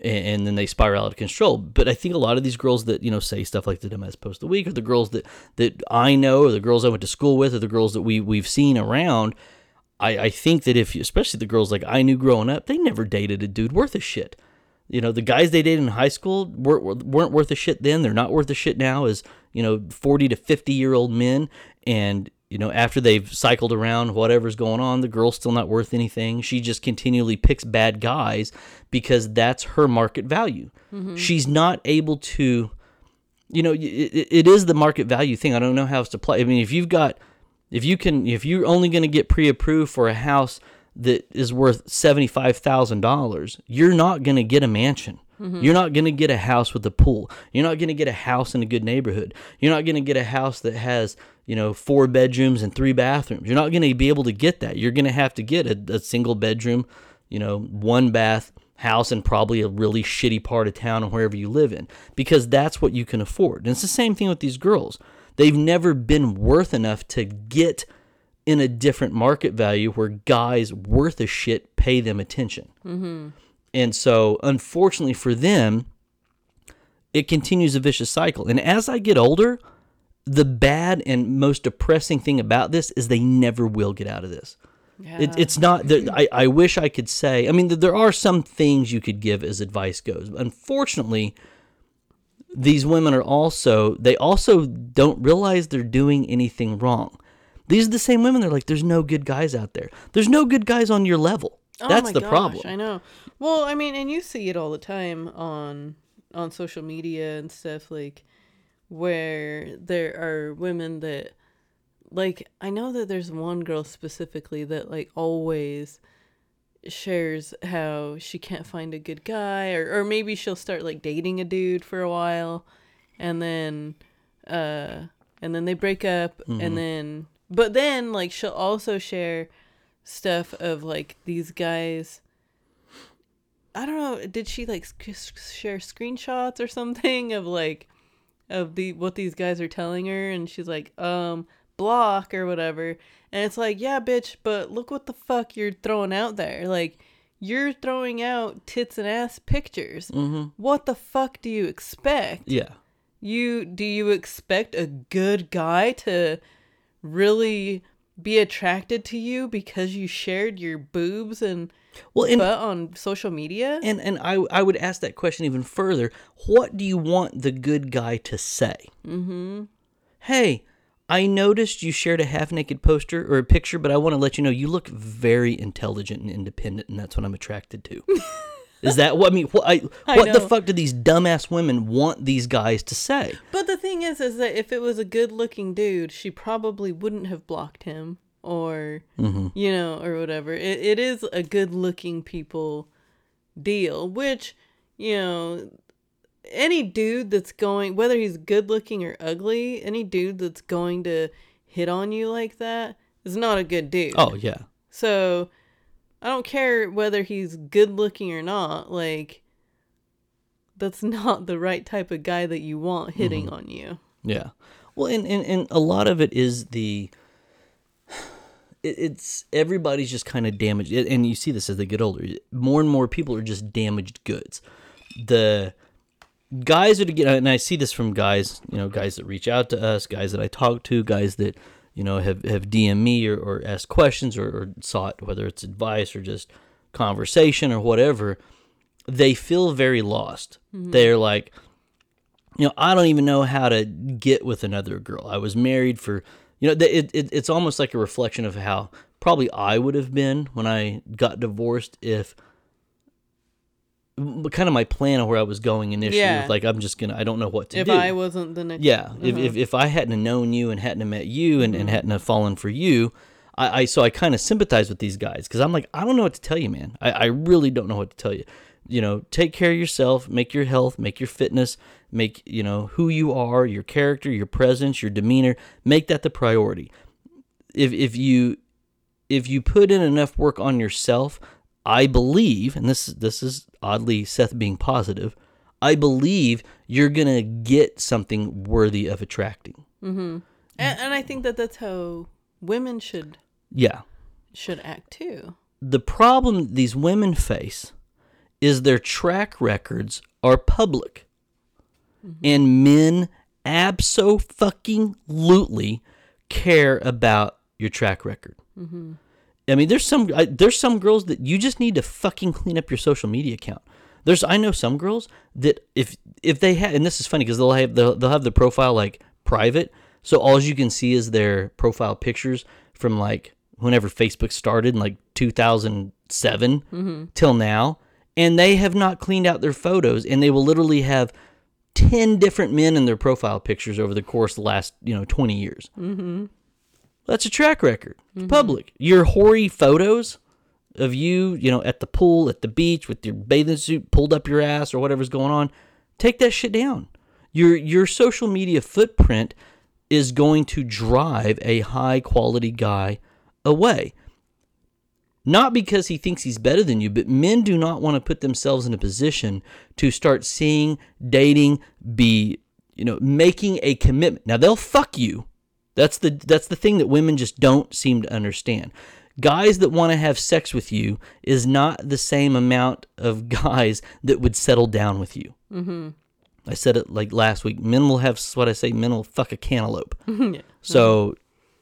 Speaker 2: and, and then they spiral out of control. But I think a lot of these girls that you know say stuff like the MS Post of the Week, or the girls that that I know, or the girls I went to school with, or the girls that we we've seen around, I, I think that if you, especially the girls like I knew growing up, they never dated a dude worth a shit. You know, the guys they dated in high school weren't, weren't worth a shit then. They're not worth a shit now as, you know, 40 to 50 year old men. And, you know, after they've cycled around whatever's going on, the girl's still not worth anything. She just continually picks bad guys because that's her market value. Mm-hmm. She's not able to, you know, it, it is the market value thing. I don't know how else to play. I mean, if you've got, if you can, if you're only going to get pre-approved for a house that is worth seventy-five thousand dollars, you're not going to get a mansion. Mm-hmm. You're not going to get a house with a pool. You're not going to get a house in a good neighborhood. You're not going to get a house that has, you know, four bedrooms and three bathrooms. You're not going to be able to get that. You're going to have to get a, a single bedroom, you know, one bath house in probably a really shitty part of town or wherever you live in because that's what you can afford. And it's the same thing with these girls. They've never been worth enough to get in a different market value where guys worth a shit pay them attention. Mm-hmm. And so, unfortunately for them, it continues a vicious cycle. And as I get older, the bad and most depressing thing about this is they never will get out of this. It, it's not that I, I wish I could say. I mean, there are some things you could give as advice goes. Unfortunately, these women are also they also don't realize they're doing anything wrong. These are the same women. They're like, there's no good guys out there. There's no good guys on your level. Oh That's
Speaker 1: oh my
Speaker 2: the
Speaker 1: gosh,
Speaker 2: problem.
Speaker 1: I know. Well, I mean, and you see it all the time on on social media and stuff like where there are women that like I know that there's one girl specifically that like always shares how she can't find a good guy or or maybe she'll start like dating a dude for a while and then uh and then they break up and then but then like she'll also share stuff of like these guys I don't know did she like sc- share screenshots or something of like of the what these guys are telling her and she's like um block or whatever and it's like yeah bitch but look what the fuck you're throwing out there like you're throwing out tits and ass pictures
Speaker 2: Mm-hmm.
Speaker 1: what the fuck do you expect
Speaker 2: Yeah.
Speaker 1: you do you expect a good guy to really be attracted to you because you shared your boobs and
Speaker 2: Well, and
Speaker 1: butt on social media?
Speaker 2: and and I I would ask that question even further. What do you want the good guy to say? Mm-hmm. Hey, I noticed you shared a half naked poster or a picture, but I want to let you know you look very intelligent and independent, and that's what I'm attracted to. *laughs* Is that what I mean? What, I,
Speaker 1: I
Speaker 2: what the fuck do these dumbass women want these guys to say?
Speaker 1: But the thing is, is that if it was a good-looking dude, she probably wouldn't have blocked him, or mm-hmm. you know, or whatever. It it is a good-looking people deal, which you know, any dude that's going, whether he's good-looking or ugly, any dude that's going to hit on you like that is not a good dude.
Speaker 2: Oh yeah,
Speaker 1: So I don't care whether he's good looking or not, like that's *laughs* not the right type of guy that you want hitting mm-hmm. on you.
Speaker 2: Yeah. Well, and, and, and a lot of it is the. It, it's everybody's just kind of damaged, and you see this as they get older. More and more people are just damaged goods. The guys are to get, and I see this from guys, you know, guys that reach out to us, guys that I talk to, guys that you know have have DM me or, or asked questions or, or sought whether it's advice or just conversation or whatever. They feel very lost. Mm-hmm. They're like, you know, I don't even know how to get with another girl. I was married for, you know, it, it, it's almost like a reflection of how probably I would have been when I got divorced if kind of my plan of where I was going initially.
Speaker 1: Yeah.
Speaker 2: With like, I'm just going to, I don't know what to
Speaker 1: If
Speaker 2: do.
Speaker 1: If I wasn't the next,
Speaker 2: Yeah, if, if uh-huh. if I hadn't known you and hadn't met you and, and mm-hmm. hadn't have fallen for you, I, I so I kind of sympathize with these guys because I'm like I don't know what to tell you, man. I, I really don't know what to tell you. You know, take care of yourself, make your health, make your fitness, make, you know, who you are, your character, your presence, your demeanor, make that the priority. If if you if you put in enough work on yourself, I believe, and this this is oddly Seth being positive, I believe you're gonna get something worthy of attracting. Mm-hmm.
Speaker 1: And, and I think that that's how women should
Speaker 2: Yeah.
Speaker 1: should act too.
Speaker 2: The problem these women face is their track records are public. And men abso fucking lutely care about your track record. I mean, there's some I, there's some girls that you just need to fucking clean up your social media account. There's I know some girls that if if they have and this is funny because they'll have they'll, they'll have the profile like private, so all you can see is their profile pictures from like whenever Facebook started in like 2007 mm-hmm. till now, and they have not cleaned out their photos, and they will literally have 10 different men in their profile pictures over the course of the last you know 20 years. Mm-hmm. That's a track record. It's mm-hmm. public. Your hoary photos of you, you know, at the pool, at the beach with your bathing suit pulled up your ass or whatever's going on, take that shit down. Your your social media footprint is going to drive a high quality guy away. Not because he thinks he's better than you, but men do not want to put themselves in a position to start seeing, dating, be, you know, making a commitment. Now they'll fuck you. That's the that's the thing that women just don't seem to understand. Guys that want to have sex with you is not the same amount of *laughs* guys that would settle down with you. Mm-hmm. I said it like last week. Men will have what I say. Men will fuck a cantaloupe. *laughs* So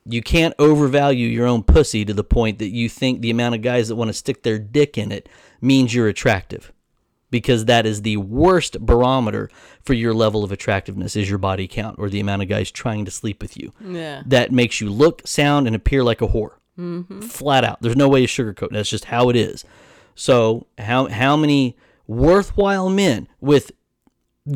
Speaker 2: you can't overvalue your own pussy to the point that you think the amount of guys that want to stick their dick in it means you're attractive. Because that is the worst barometer for your level of attractiveness is your body count or the amount of guys trying to sleep with you.
Speaker 1: Yeah.
Speaker 2: That makes you look, sound, and appear like a whore. Mm-hmm. Flat out. There's no way to sugarcoat. That's just how it is. So how how many worthwhile men with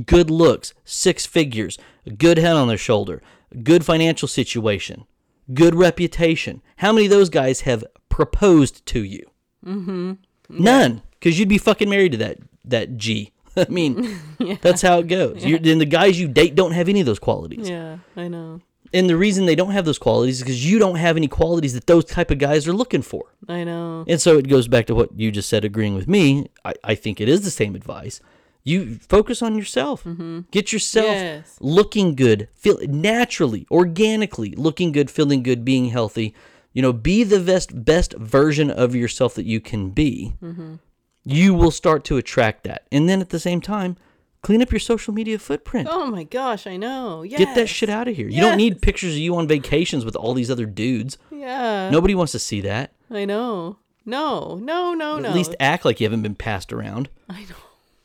Speaker 2: good looks, six figures, a good head on their shoulder, good financial situation, good reputation. How many of those guys have proposed to you? Mm-hmm. None, because you'd be fucking married to that that G. *laughs* I mean, *laughs* that's how it goes. You're, and the guys you date don't have any of those qualities.
Speaker 1: Yeah, I know.
Speaker 2: And the reason they don't have those qualities is because you don't have any qualities that those type of guys are looking for.
Speaker 1: I know.
Speaker 2: And so it goes back to what you just said, agreeing with me. I, I think it is the same advice. You focus on yourself. Mm-hmm. Get yourself
Speaker 1: Yes.
Speaker 2: looking good, feel naturally, organically looking good, feeling good, being healthy. You know, be the best best version of yourself that you can be. Mm-hmm. You will start to attract that, and then at the same time, clean up your social media footprint.
Speaker 1: Oh my gosh, I know. Yeah.
Speaker 2: Get that shit out of here. You don't need pictures of you on vacations with all these other dudes.
Speaker 1: Yeah.
Speaker 2: Nobody wants to see that.
Speaker 1: I know. No, no, no, no.
Speaker 2: At least act like you haven't been passed around.
Speaker 1: I know.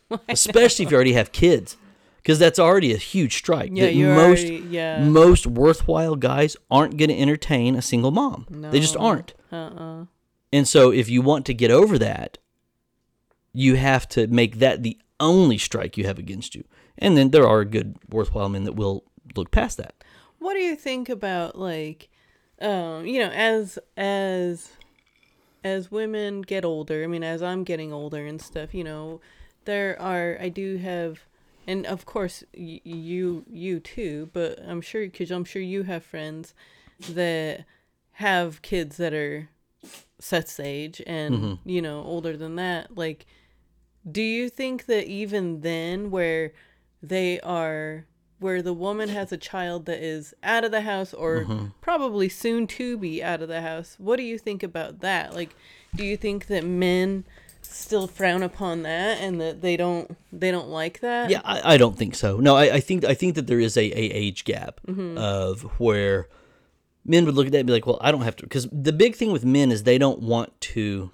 Speaker 1: *laughs*
Speaker 2: especially if you already have kids, because that's already a huge strike.
Speaker 1: Yeah,
Speaker 2: that most
Speaker 1: already- yeah.
Speaker 2: most worthwhile guys aren't going to entertain a single mom. They just aren't.
Speaker 1: Uh-uh.
Speaker 2: And so, if you want to get over that, you have to make that the only strike you have against you. And then there are good, worthwhile men that will look past that.
Speaker 1: What do you think about like um, you know, as as as women get older, I mean as I'm getting older and stuff, you know, there are I do have and of course y- you you too, but I'm sure cuz I'm sure you have friends that have kids that are Seth's age and mm-hmm. you know older than that like do you think that even then where they are where the woman has a child that is out of the house or mm-hmm. probably soon to be out of the house what do you think about that? Like do you think that men still frown upon that and that they don't they don't like that
Speaker 2: Yeah, I, I don't think so. No, I, I think I think that there is a, a age gap
Speaker 1: Mm-hmm.
Speaker 2: of where men would look at that and be like, well, I don't have to, because the big thing with men is they don't want to.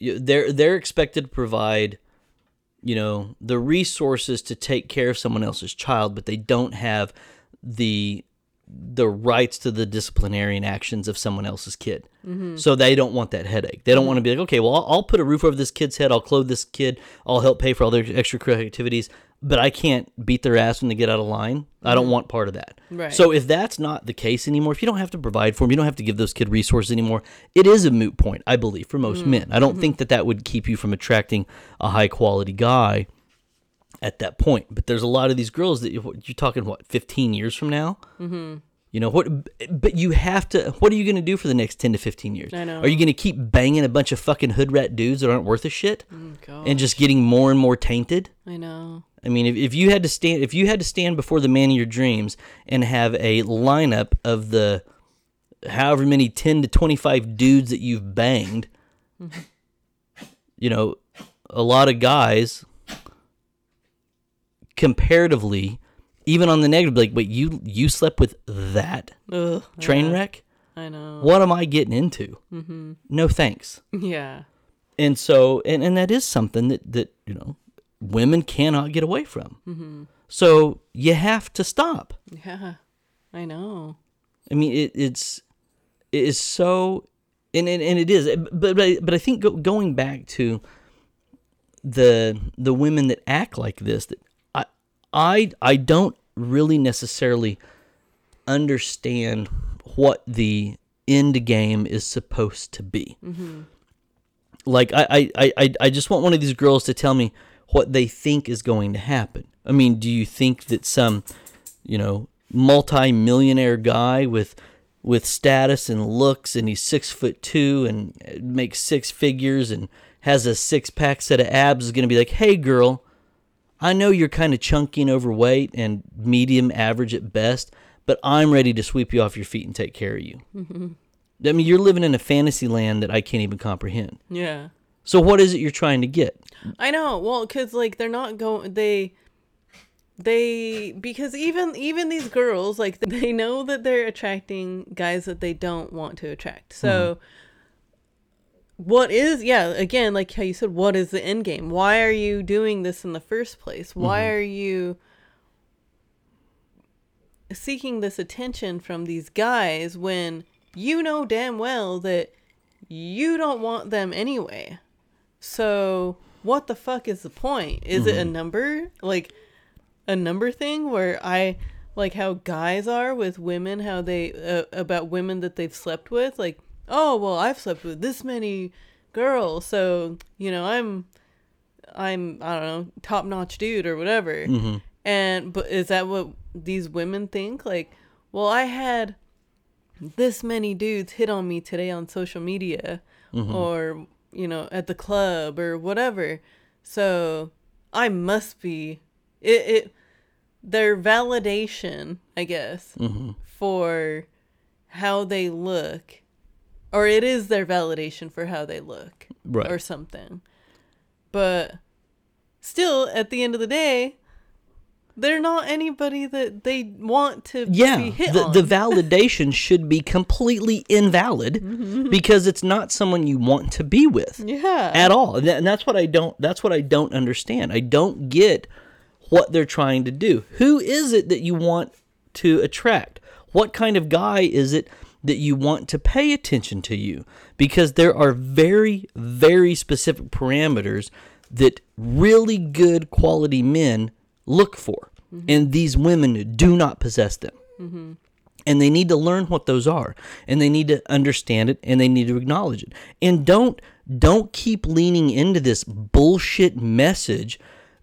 Speaker 2: They're they're expected to provide, you know, the resources to take care of someone else's child, but they don't have the the rights to the disciplinarian actions of someone else's kid. Mm-hmm. So they don't want that headache. They don't mm-hmm. want to be like, okay, well, I'll, I'll put a roof over this kid's head. I'll clothe this kid. I'll help pay for all their extracurricular activities. but I can't beat their ass when they get out of line. I don't mm-hmm. want part of that.
Speaker 1: Right.
Speaker 2: So if that's not the case anymore, if you don't have to provide for them, you don't have to give those kid resources anymore. It is a moot point, I believe, for most mm. men. I don't think that that would keep you from attracting a high quality guy at that point. But there's a lot of these girls that you- you're talking what 15 years from now. Mm-hmm. You know what? But you have to. What are you going to do for the next 10 to 15 years?
Speaker 1: I know.
Speaker 2: Are you going to keep banging a bunch of fucking hood rat dudes that aren't worth a shit
Speaker 1: God,
Speaker 2: and just getting more and more tainted?
Speaker 1: I know.
Speaker 2: I mean, if, if you had to stand, if you had to stand before the man of your dreams and have a lineup of the however many ten to twenty five dudes that you've banged, you know, a lot of guys comparatively, even on the negative, like, wait, you you slept with that
Speaker 1: Ugh,
Speaker 2: train
Speaker 1: yeah,
Speaker 2: wreck?
Speaker 1: I know.
Speaker 2: What am I getting into? Mm-hmm. No thanks.
Speaker 1: Yeah.
Speaker 2: And so, and, and that is something that, that, you know, women cannot get away from.
Speaker 1: Mm-hmm.
Speaker 2: So you have to stop.
Speaker 1: Yeah. I know.
Speaker 2: I mean, it, it's, it is so, and, and, and it is, but, but, I, but I think go, going back to the, the women that act like this, that I, I, don't really necessarily understand what the end game is supposed to be. Mm-hmm. Like I, I, I- I, just want one of these girls to tell me what they think is going to happen. I mean, do you think that some, you know, multi-millionaire guy with with status and looks and he's six foot two and makes six figures and has a six pack set of abs is going to be like, hey girl, I know you're kind of chunky and overweight and medium average at best, but I'm ready to sweep you off your feet and take care of you. Mm-hmm. I mean, you're living in a fantasy land that I can't even comprehend.
Speaker 1: Yeah.
Speaker 2: So what is it you're trying to get?
Speaker 1: I know. Well, because like they're not going. They, they because even even these girls like *laughs* they know that they're attracting guys that they don't want to attract. So, mm-hmm. What is yeah? Again, like how you said, what is the end game? Why are you doing this in the first place? Why are you seeking this attention from these guys when you know damn well that you don't want them anyway? So what the fuck is the point? Is it a number? Like a number thing where I like how guys are with women, how they uh, about women that they've slept with, like, oh, well, I've slept with this many girls, so, you know, I'm I'm I don't know, top-notch dude or whatever. Mm-hmm. And but is that what these women think? Like, well, I had this many dudes hit on me today on social media mm-hmm. or you know at the club or whatever so i must be it, it their validation i guess mm-hmm. for how they look or it is their validation for how they look
Speaker 2: Right.
Speaker 1: or something but still at the end of the day they're not anybody that they want to
Speaker 2: Yeah,
Speaker 1: be hit
Speaker 2: the,
Speaker 1: on.
Speaker 2: the *laughs* validation should be completely invalid mm-hmm. because it's not someone you want to be with
Speaker 1: yeah
Speaker 2: at all. And that's what I don't. That's what I don't understand. I don't get what they're trying to do. Who is it that you want to attract? What kind of guy is it that you want to pay attention to you? Because there are very, very specific parameters that really good quality men look for, mm-hmm. and these women do not possess them. Mm-hmm. And they need to learn what those are. And they need to understand it and they need to acknowledge it. And don't don't keep leaning into this bullshit message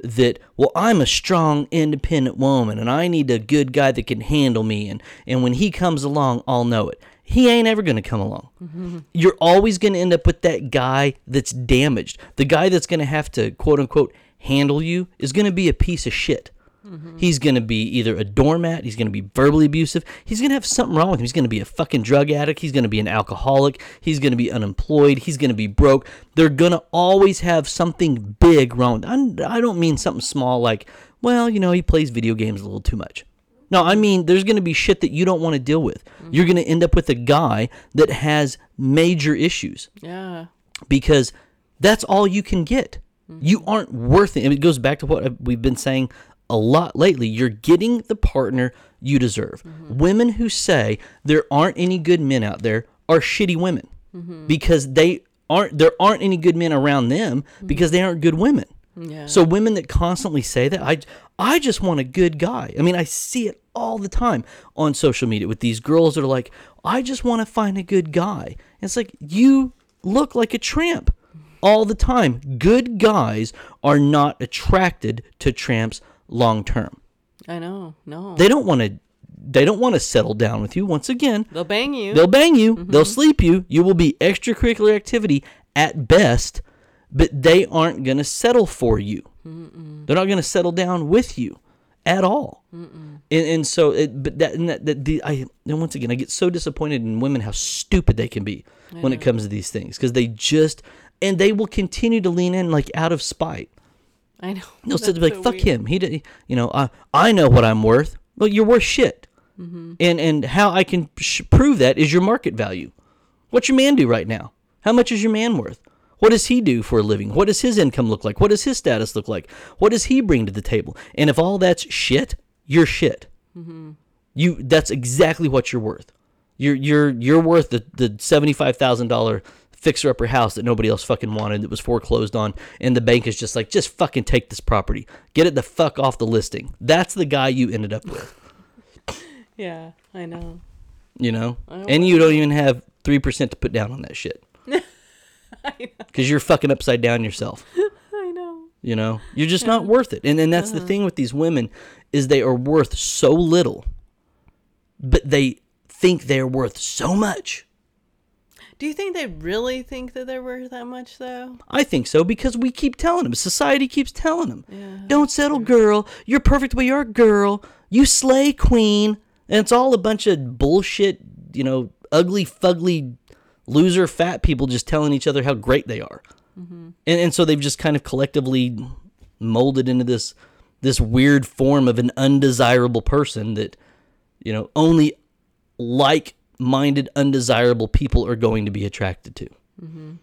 Speaker 2: that well i'm a strong independent woman and i need a good guy that can handle me and and when he comes along i'll know it. He ain't ever going to come along. *laughs* You're always going to end up with that guy that's damaged. The guy that's going to have to quote unquote handle you is going to be a piece of shit Mm-hmm. He's going to be either a doormat, he's going to be verbally abusive, he's going to have something wrong with him. He's going to be a fucking drug addict, he's going to be an alcoholic, he's going to be unemployed, he's going to be broke. They're going to always have something big wrong. I don't mean something small like, well, you know, he plays video games a little too much. No, I mean, there's going to be shit that you don't want to deal with. Mm-hmm. You're going to end up with a guy that has major issues
Speaker 1: yeah
Speaker 2: because that's all you can get. Mm-hmm. You aren't worth it. And it goes back to what we've been saying a lot lately. You're getting the partner you deserve. Mm-hmm. Women who say there aren't any good men out there are shitty women mm-hmm. because they aren't there aren't any good men around them mm-hmm. because they aren't good women.
Speaker 1: Yeah.
Speaker 2: So women that constantly say that, I I just want a good guy. I mean, I see it all the time on social media with these girls that are like, I just want to find a good guy. And it's like you look like a tramp all the time. Good guys are not attracted to tramps long term.
Speaker 1: I know. No.
Speaker 2: They don't want to they don't want to settle down with you. Once again,
Speaker 1: They'll bang you.
Speaker 2: They'll bang you.
Speaker 1: Mm-hmm.
Speaker 2: They'll sleep you. You will be extracurricular activity at best, but they aren't going to settle for you. They're not going to settle down with you at all. And, and so, it, but that, and that, that the, I, and once again, I get so disappointed in women how stupid they can be when it comes to these things because they just, and they will continue to lean in like out of spite.
Speaker 1: I know.
Speaker 2: They'll sit there like,
Speaker 1: so
Speaker 2: "Fuck
Speaker 1: weird.
Speaker 2: him." He did, you know. I I know what I'm worth. Well, you're worth shit. Mm-hmm. And and how I can sh- prove that is your market value. What's your man do right now? How much is your man worth? What does he do for a living? What does his income look like? What does his status look like? What does he bring to the table? And if all that's shit, you're shit. Mm-hmm. You that's exactly what you're worth. You're you're you're worth the the seventy five thousand dollar fixer upper house that nobody else fucking wanted that was foreclosed on, and the bank is just like, just fucking take this property, get it the fuck off the listing. That's the guy you ended up with, *laughs*
Speaker 1: Yeah, I know.
Speaker 2: you know, and you don't even have three percent to put down on that shit *laughs* because you're fucking upside down yourself. *laughs*
Speaker 1: I know.
Speaker 2: You know, you're just not worth it. And and that's the uh-huh. thing with these women is they are worth so little, but they think they're worth so much.
Speaker 1: Do you think they really think that they're worth that much, though?
Speaker 2: I think so because we keep telling them. Society keeps telling them.
Speaker 1: Yeah.
Speaker 2: Don't settle, girl. You're perfect the way you are, girl. You slay, queen. And it's all a bunch of bullshit, you know, ugly, fugly, loser, fat people just telling each other how great they are. Mm-hmm. And, and so they've just kind of collectively molded into this this weird form of an undesirable person that, you know, only like minded, undesirable people are going to be attracted to mm-hmm.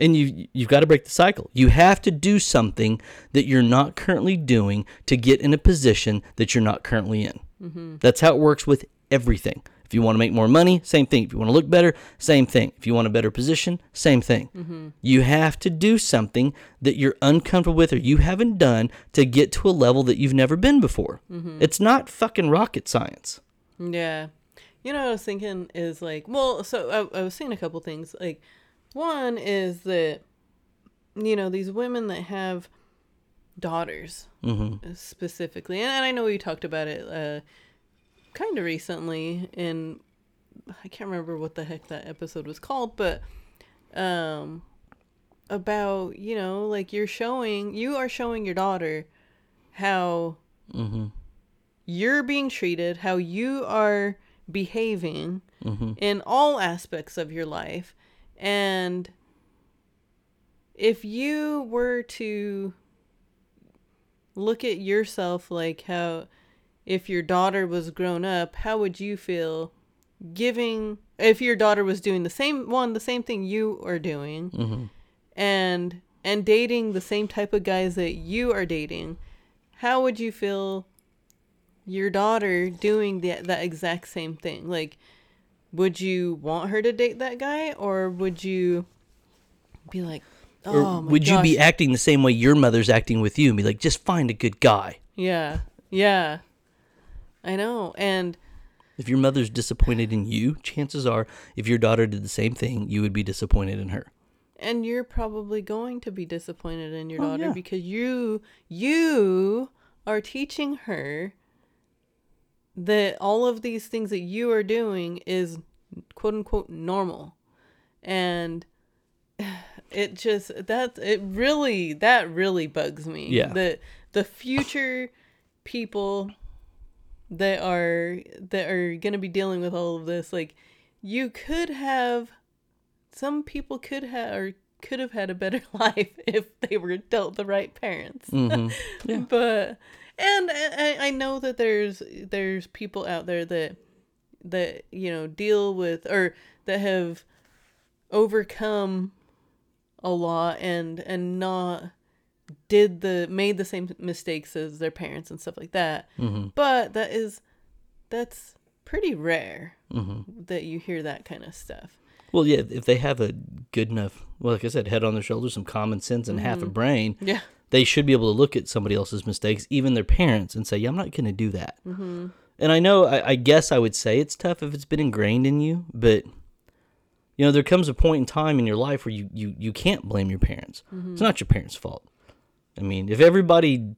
Speaker 2: and you you've got to break the cycle. You have to do something that you're not currently doing to get in a position that you're not currently in. Mm-hmm. That's how it works with everything. If you want to make more money, same thing. If you want to look better, same thing. If you want a better position, same thing. Mm-hmm. You have to do something that you're uncomfortable with or you haven't done to get to a level that you've never been before. It's not fucking rocket science.
Speaker 1: Yeah. You know what I was thinking is like, well, so I, I was seeing a couple things. Like, one is that, you know, these women that have daughters
Speaker 2: Mm-hmm.
Speaker 1: specifically, and I know we talked about it uh, kind of recently in, I can't remember what the heck that episode was called, but um, about, you know, like you're showing, you are showing your daughter how
Speaker 2: Mm-hmm.
Speaker 1: you're being treated, how you are behaving
Speaker 2: Mm-hmm.
Speaker 1: in all aspects of your life. And if you were to look at yourself like how, if your daughter was grown up, how would you feel giving, if your daughter was doing the same one, the same thing you are doing,
Speaker 2: Mm-hmm.
Speaker 1: and and dating the same type of guys that you are dating, how would you feel your daughter doing the, that exact same thing? Like, would you want her to date that guy, or would you be like, oh
Speaker 2: Or would you be acting the same way your mother's acting with you and be like, just find a good guy?
Speaker 1: Yeah, yeah, I know, and
Speaker 2: If your mother's disappointed in you, chances are, if your daughter did the same thing, you would be disappointed in her.
Speaker 1: and you're probably going to be disappointed in your
Speaker 2: Oh,
Speaker 1: daughter
Speaker 2: yeah.
Speaker 1: because you you are teaching her that all of these things that you are doing is quote unquote normal and *sighs* it just that it really that really bugs me
Speaker 2: Yeah.
Speaker 1: the the future people that are that are going to be dealing with all of this like you could have some people could have or could have had a better *laughs* life if they were dealt the right parents
Speaker 2: hmm *laughs* Yeah.
Speaker 1: but and I, I know that there's there's people out there that that you know deal with or that have overcome a lot and and not did the made the same mistakes as their parents and stuff like that.
Speaker 2: Hmm
Speaker 1: but that is that's pretty rare
Speaker 2: hmm
Speaker 1: that you hear that kind of stuff.
Speaker 2: Well, yeah, if they have a good enough, well, like I said, head on their shoulders, some common sense, and half a brain,
Speaker 1: yeah
Speaker 2: they should be able to look at somebody else's mistakes, even their parents, and say, "Yeah, I'm not going to do that." Mm-hmm. And I know, I, I guess I would say it's tough if it's been ingrained in you, but you know, there comes a point in time in your life where you you you can't blame your parents. It's not your parents' fault. I mean, if everybody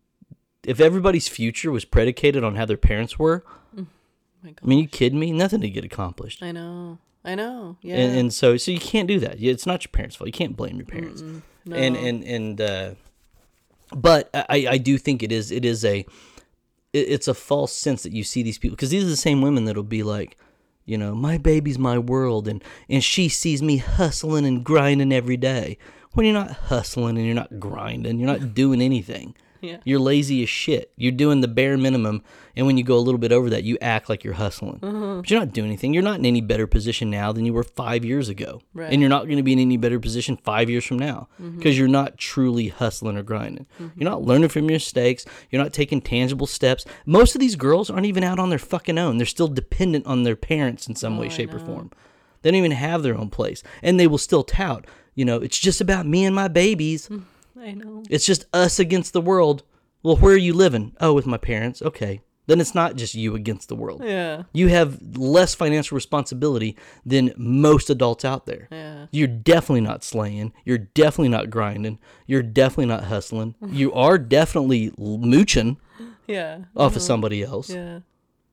Speaker 2: if everybody's future was predicated on how their parents were,
Speaker 1: God.
Speaker 2: I mean, you kidding me? Nothing to get accomplished.
Speaker 1: I know. I know. Yeah.
Speaker 2: And, and so so you can't do that. It's not your parents' fault. You can't blame your parents.
Speaker 1: no.
Speaker 2: And and and uh, but I I do think it is it is a it, it's a false sense that you see these people because these are the same women that'll be like, you know, my baby's my world, and and she sees me hustling and grinding every day. When you're not hustling and you're not grinding, you're not doing anything.
Speaker 1: Yeah.
Speaker 2: You're lazy as shit. You're doing the bare minimum, and when you go a little bit over that, you act like you're hustling.
Speaker 1: Mm-hmm.
Speaker 2: But you're not doing anything. You're not in any better position now than you were five years ago,
Speaker 1: Right.
Speaker 2: and you're not going to be in any better position five years from now mm-hmm. because you're not truly hustling or grinding. Mm-hmm. You're not learning from your mistakes. You're not taking tangible steps. Most of these girls aren't even out on their fucking own. They're still dependent on their parents in some oh, way, shape, or form. They don't even have their own place, and they will still tout. You know, it's just about me and my babies. Mm.
Speaker 1: I know.
Speaker 2: It's just us against the world. Well, where are you living? Oh, with my parents. Okay. Then it's not just you against the world.
Speaker 1: Yeah.
Speaker 2: You have less financial responsibility than most adults out there.
Speaker 1: Yeah.
Speaker 2: You're definitely not slaying. You're definitely not grinding. You're definitely not hustling. You are definitely mooching *gasps*
Speaker 1: Yeah.
Speaker 2: off of somebody else.
Speaker 1: Yeah.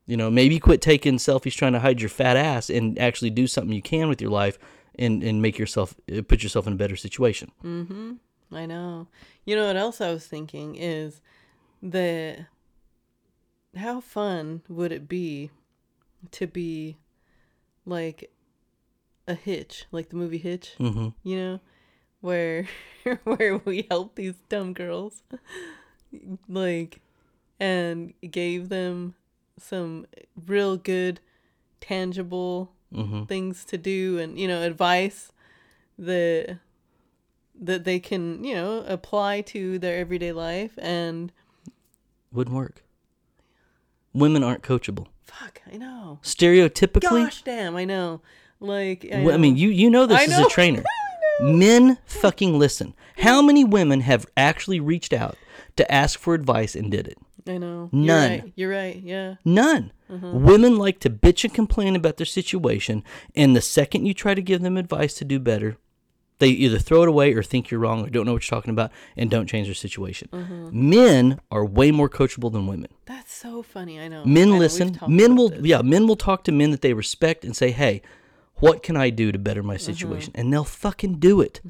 Speaker 2: You know, maybe quit taking selfies trying to hide your fat ass and actually do something you can with your life and, and make yourself, uh, put yourself in a better situation.
Speaker 1: I know. You know what else I was thinking is that how fun would it be to be like a hitch, like the movie Hitch,
Speaker 2: hmm
Speaker 1: you know, where *laughs* where we help these dumb girls like and gave them some real good tangible
Speaker 2: hmm
Speaker 1: things to do and you know advice that that they can you know apply to their everyday life and
Speaker 2: Wouldn't work. Women aren't coachable.
Speaker 1: fuck i know
Speaker 2: Stereotypically,
Speaker 1: gosh damn i know like i,
Speaker 2: Well, I mean, you you know this
Speaker 1: I
Speaker 2: as
Speaker 1: know.
Speaker 2: a *laughs* trainer. Men fucking listen. How many women have actually reached out to ask for advice and did it?
Speaker 1: i know
Speaker 2: None.
Speaker 1: you're right, you're right yeah
Speaker 2: None.
Speaker 1: Mm-hmm.
Speaker 2: Women like to bitch and complain about their situation, and the second you try to give them advice to do better, they either throw it away or think you're wrong or don't know what you're talking about and don't change their situation.
Speaker 1: Mm-hmm.
Speaker 2: Men are way more coachable than women.
Speaker 1: that's so funny i know I
Speaker 2: Men
Speaker 1: know,
Speaker 2: listen. Men will
Speaker 1: this.
Speaker 2: yeah, men will talk to men that they respect and say, "Hey, what can I do to better
Speaker 1: Mm-hmm.
Speaker 2: my situation?" And they'll fucking do it.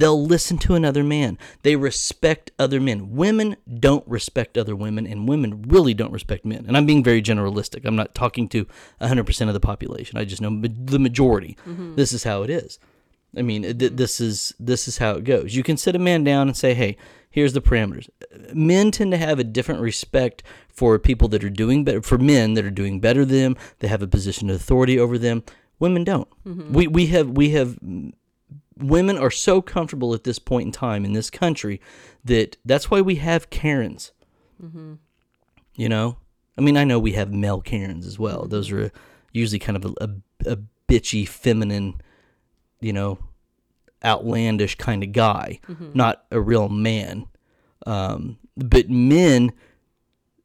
Speaker 2: They'll listen to another man. They respect other men. Women don't respect other women and women really don't respect men. And I'm being very generalistic. I'm not talking to 100% of the population. I just know the majority.
Speaker 1: Mm-hmm.
Speaker 2: This is how it is. I mean, th- mm-hmm. this is this is how it goes. You can sit a man down and say, "Hey, here's the parameters." Men tend to have a different respect for people that are doing better. For men that are doing better than them, they have a position of authority over them. Women don't. Mm-hmm. We we have we have women are so comfortable at this point in time in this country that that's why we have Karens. Mm-hmm. You know, I mean, I know we have male Karens as well. Those are usually kind of a, a, a bitchy, feminine, you know, outlandish kind of guy, not a real man. Um, but men,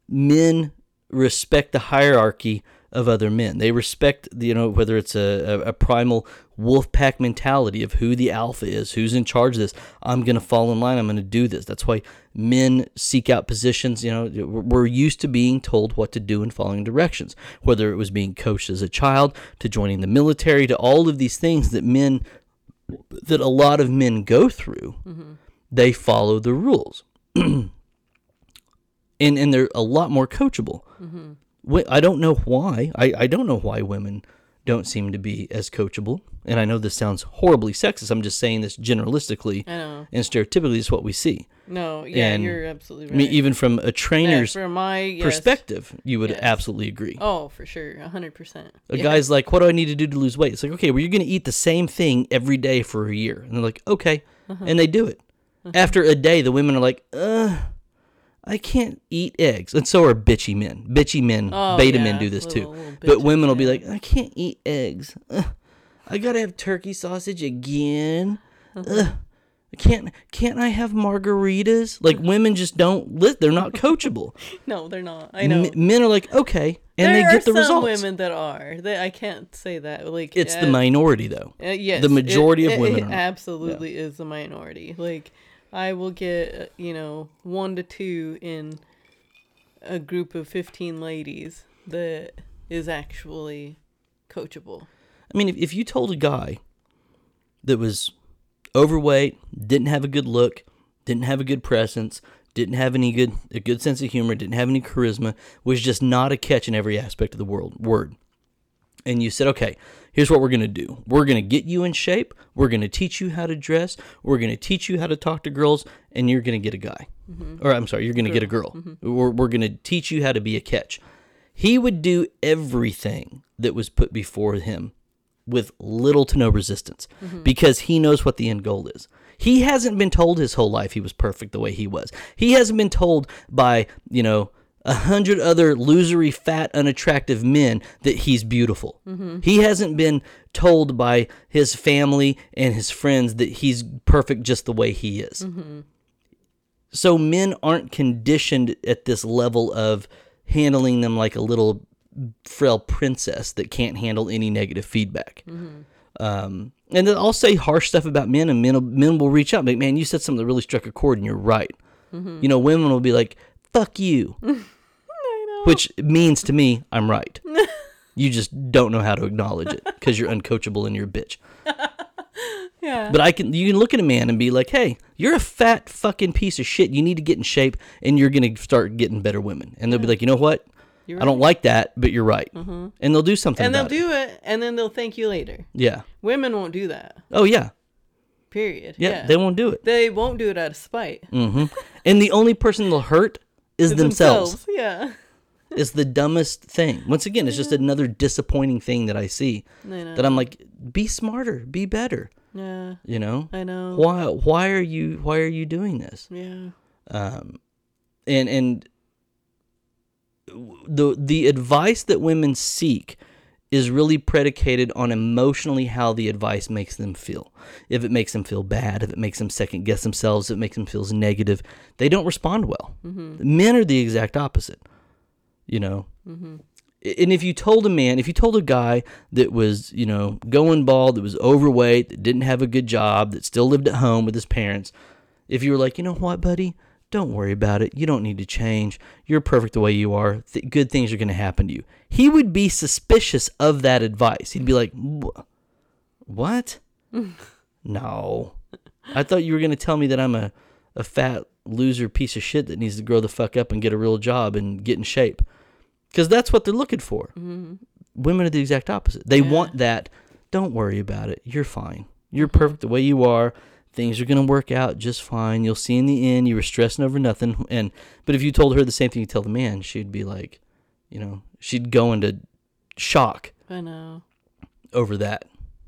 Speaker 2: men respect the hierarchy of other men. They respect, you know, whether it's a, a, primal wolf pack mentality of who the alpha is, who's in charge of this. I'm going to fall in line. I'm going to do this. That's why men seek out positions. You know, we're used to being told what to do and following directions, whether it was being coached as a child to joining the military to all of these things that men, that a lot of men go through. Mm-hmm. They follow the rules. *clears throat* and and they're a lot more coachable. Wh- I don't know why. I, I don't know why women don't seem to be as coachable. And I know this sounds horribly sexist. I'm just saying this generalistically and stereotypically is what we see.
Speaker 1: no yeah
Speaker 2: And,
Speaker 1: you're absolutely right.
Speaker 2: I mean, even from a
Speaker 1: Yeah,
Speaker 2: trainer's
Speaker 1: from my yes.
Speaker 2: perspective, you would
Speaker 1: Yes.
Speaker 2: absolutely agree.
Speaker 1: oh for sure a hundred percent
Speaker 2: A
Speaker 1: Yeah.
Speaker 2: guy's like, "What do I need to do to lose weight?" It's like, "Okay, well, you're going to eat the same thing every day for a year," and they're like, "Okay,"
Speaker 1: Uh-huh.
Speaker 2: and they do it. After a day, the women are like, "Uh, I can't eat eggs," and so are bitchy men. Bitchy men,
Speaker 1: Oh,
Speaker 2: beta
Speaker 1: yeah,
Speaker 2: men do this
Speaker 1: little-
Speaker 2: too.
Speaker 1: little
Speaker 2: But women will be like, "I can't eat eggs. Ugh, I gotta have turkey sausage again."
Speaker 1: Uh-huh.
Speaker 2: Ugh. Can't can't I have margaritas? Like women just don't li- they're not coachable. *laughs*
Speaker 1: No, they're not. I know.
Speaker 2: M- men are like, okay, and
Speaker 1: there
Speaker 2: they get the results.
Speaker 1: There are
Speaker 2: the
Speaker 1: some women that are. They, I can't say that. Like
Speaker 2: It's the
Speaker 1: uh,
Speaker 2: minority though.
Speaker 1: Uh, yes,
Speaker 2: The majority
Speaker 1: it,
Speaker 2: of women
Speaker 1: It,
Speaker 2: are not.
Speaker 1: absolutely is the minority. Like, I will get uh, you know one to two in a group of fifteen ladies that is actually coachable.
Speaker 2: I mean, if, if you told a guy that was overweight, didn't have a good look, didn't have a good presence, didn't have any good a good sense of humor, didn't have any charisma, was just not a catch in every aspect of the world word. And you said, okay, here's what we're gonna do. We're gonna get you in shape. We're gonna teach you how to dress. We're gonna teach you how to talk to girls, and you're gonna get a guy. Mm-hmm. Or I'm sorry, you're gonna get a girl. Mm-hmm. We're, we're gonna teach you how to be a catch. He would do everything that was put before him with little to no resistance mm-hmm. because he knows what the end goal is. He hasn't been told his whole life he was perfect the way he was. He hasn't been told by, you know, a hundred other losery, fat, unattractive men that he's beautiful. Mm-hmm. He hasn't been told by his family and his friends that he's perfect just the way he is. Mm-hmm. So men aren't conditioned at this level of handling them like a little frail princess that can't handle any negative feedback. Mm-hmm. Um, and then I'll say harsh stuff about men, and men will, men will reach out, and like, "Man, you said something that really struck a chord, and you're right." You know, women will be like, "Fuck you," *laughs* which means to me, I'm right. *laughs* you just don't know how to acknowledge it because you're uncoachable and you're a bitch. *laughs*
Speaker 1: Yeah.
Speaker 2: But I can you can look at a man and be like, "Hey, you're a fat fucking piece of shit. You need to get in shape and you're going to start getting better women." And they'll be like, "You know what?
Speaker 1: You're
Speaker 2: I don't like that, but you're right." And they'll do something
Speaker 1: and they'll
Speaker 2: it.
Speaker 1: do it, and then they'll thank you later.
Speaker 2: Yeah.
Speaker 1: Women won't do that.
Speaker 2: Oh yeah.
Speaker 1: Period.
Speaker 2: Yeah, they won't do it.
Speaker 1: They won't do it out of spite.
Speaker 2: hmm And the only person they'll hurt is themselves.
Speaker 1: Yeah.
Speaker 2: It's the dumbest thing. Once again, it's just another disappointing thing that I see.
Speaker 1: I know.
Speaker 2: That I'm like, be smarter, be better.
Speaker 1: yeah.
Speaker 2: You know,
Speaker 1: I know.
Speaker 2: why? Why are you? Why are you doing this?
Speaker 1: Yeah.
Speaker 2: um, and and the the advice that women seek is really predicated on emotionally how the advice makes them feel. If it makes them feel bad, if it makes them second guess themselves, if it makes them feel negative, they don't respond well. Mm-hmm. Men are the exact opposite. You know. Mm-hmm. And if you told a man, if you told a guy that was, you know, going bald, that was overweight, that didn't have a good job, that still lived at home with his parents, if you were like, you know what, buddy, don't worry about it. You don't need to change. You're perfect the way you are. Th- good things are going to happen to you. He would be suspicious of that advice. He'd be like, what? *laughs* no. I thought you were going to tell me that I'm a, a fat loser piece of shit that needs to grow the fuck up and get a real job and get in shape. Because that's what they're looking for. Mm-hmm. Women are the exact opposite. They want that. Don't worry about it. You're fine. You're perfect the way you are. Things are gonna work out just fine. You'll see in the end. You were stressing over nothing. And but if you told her the same thing you tell the man, she'd be like, you know, she'd go into shock
Speaker 1: I know.
Speaker 2: over that.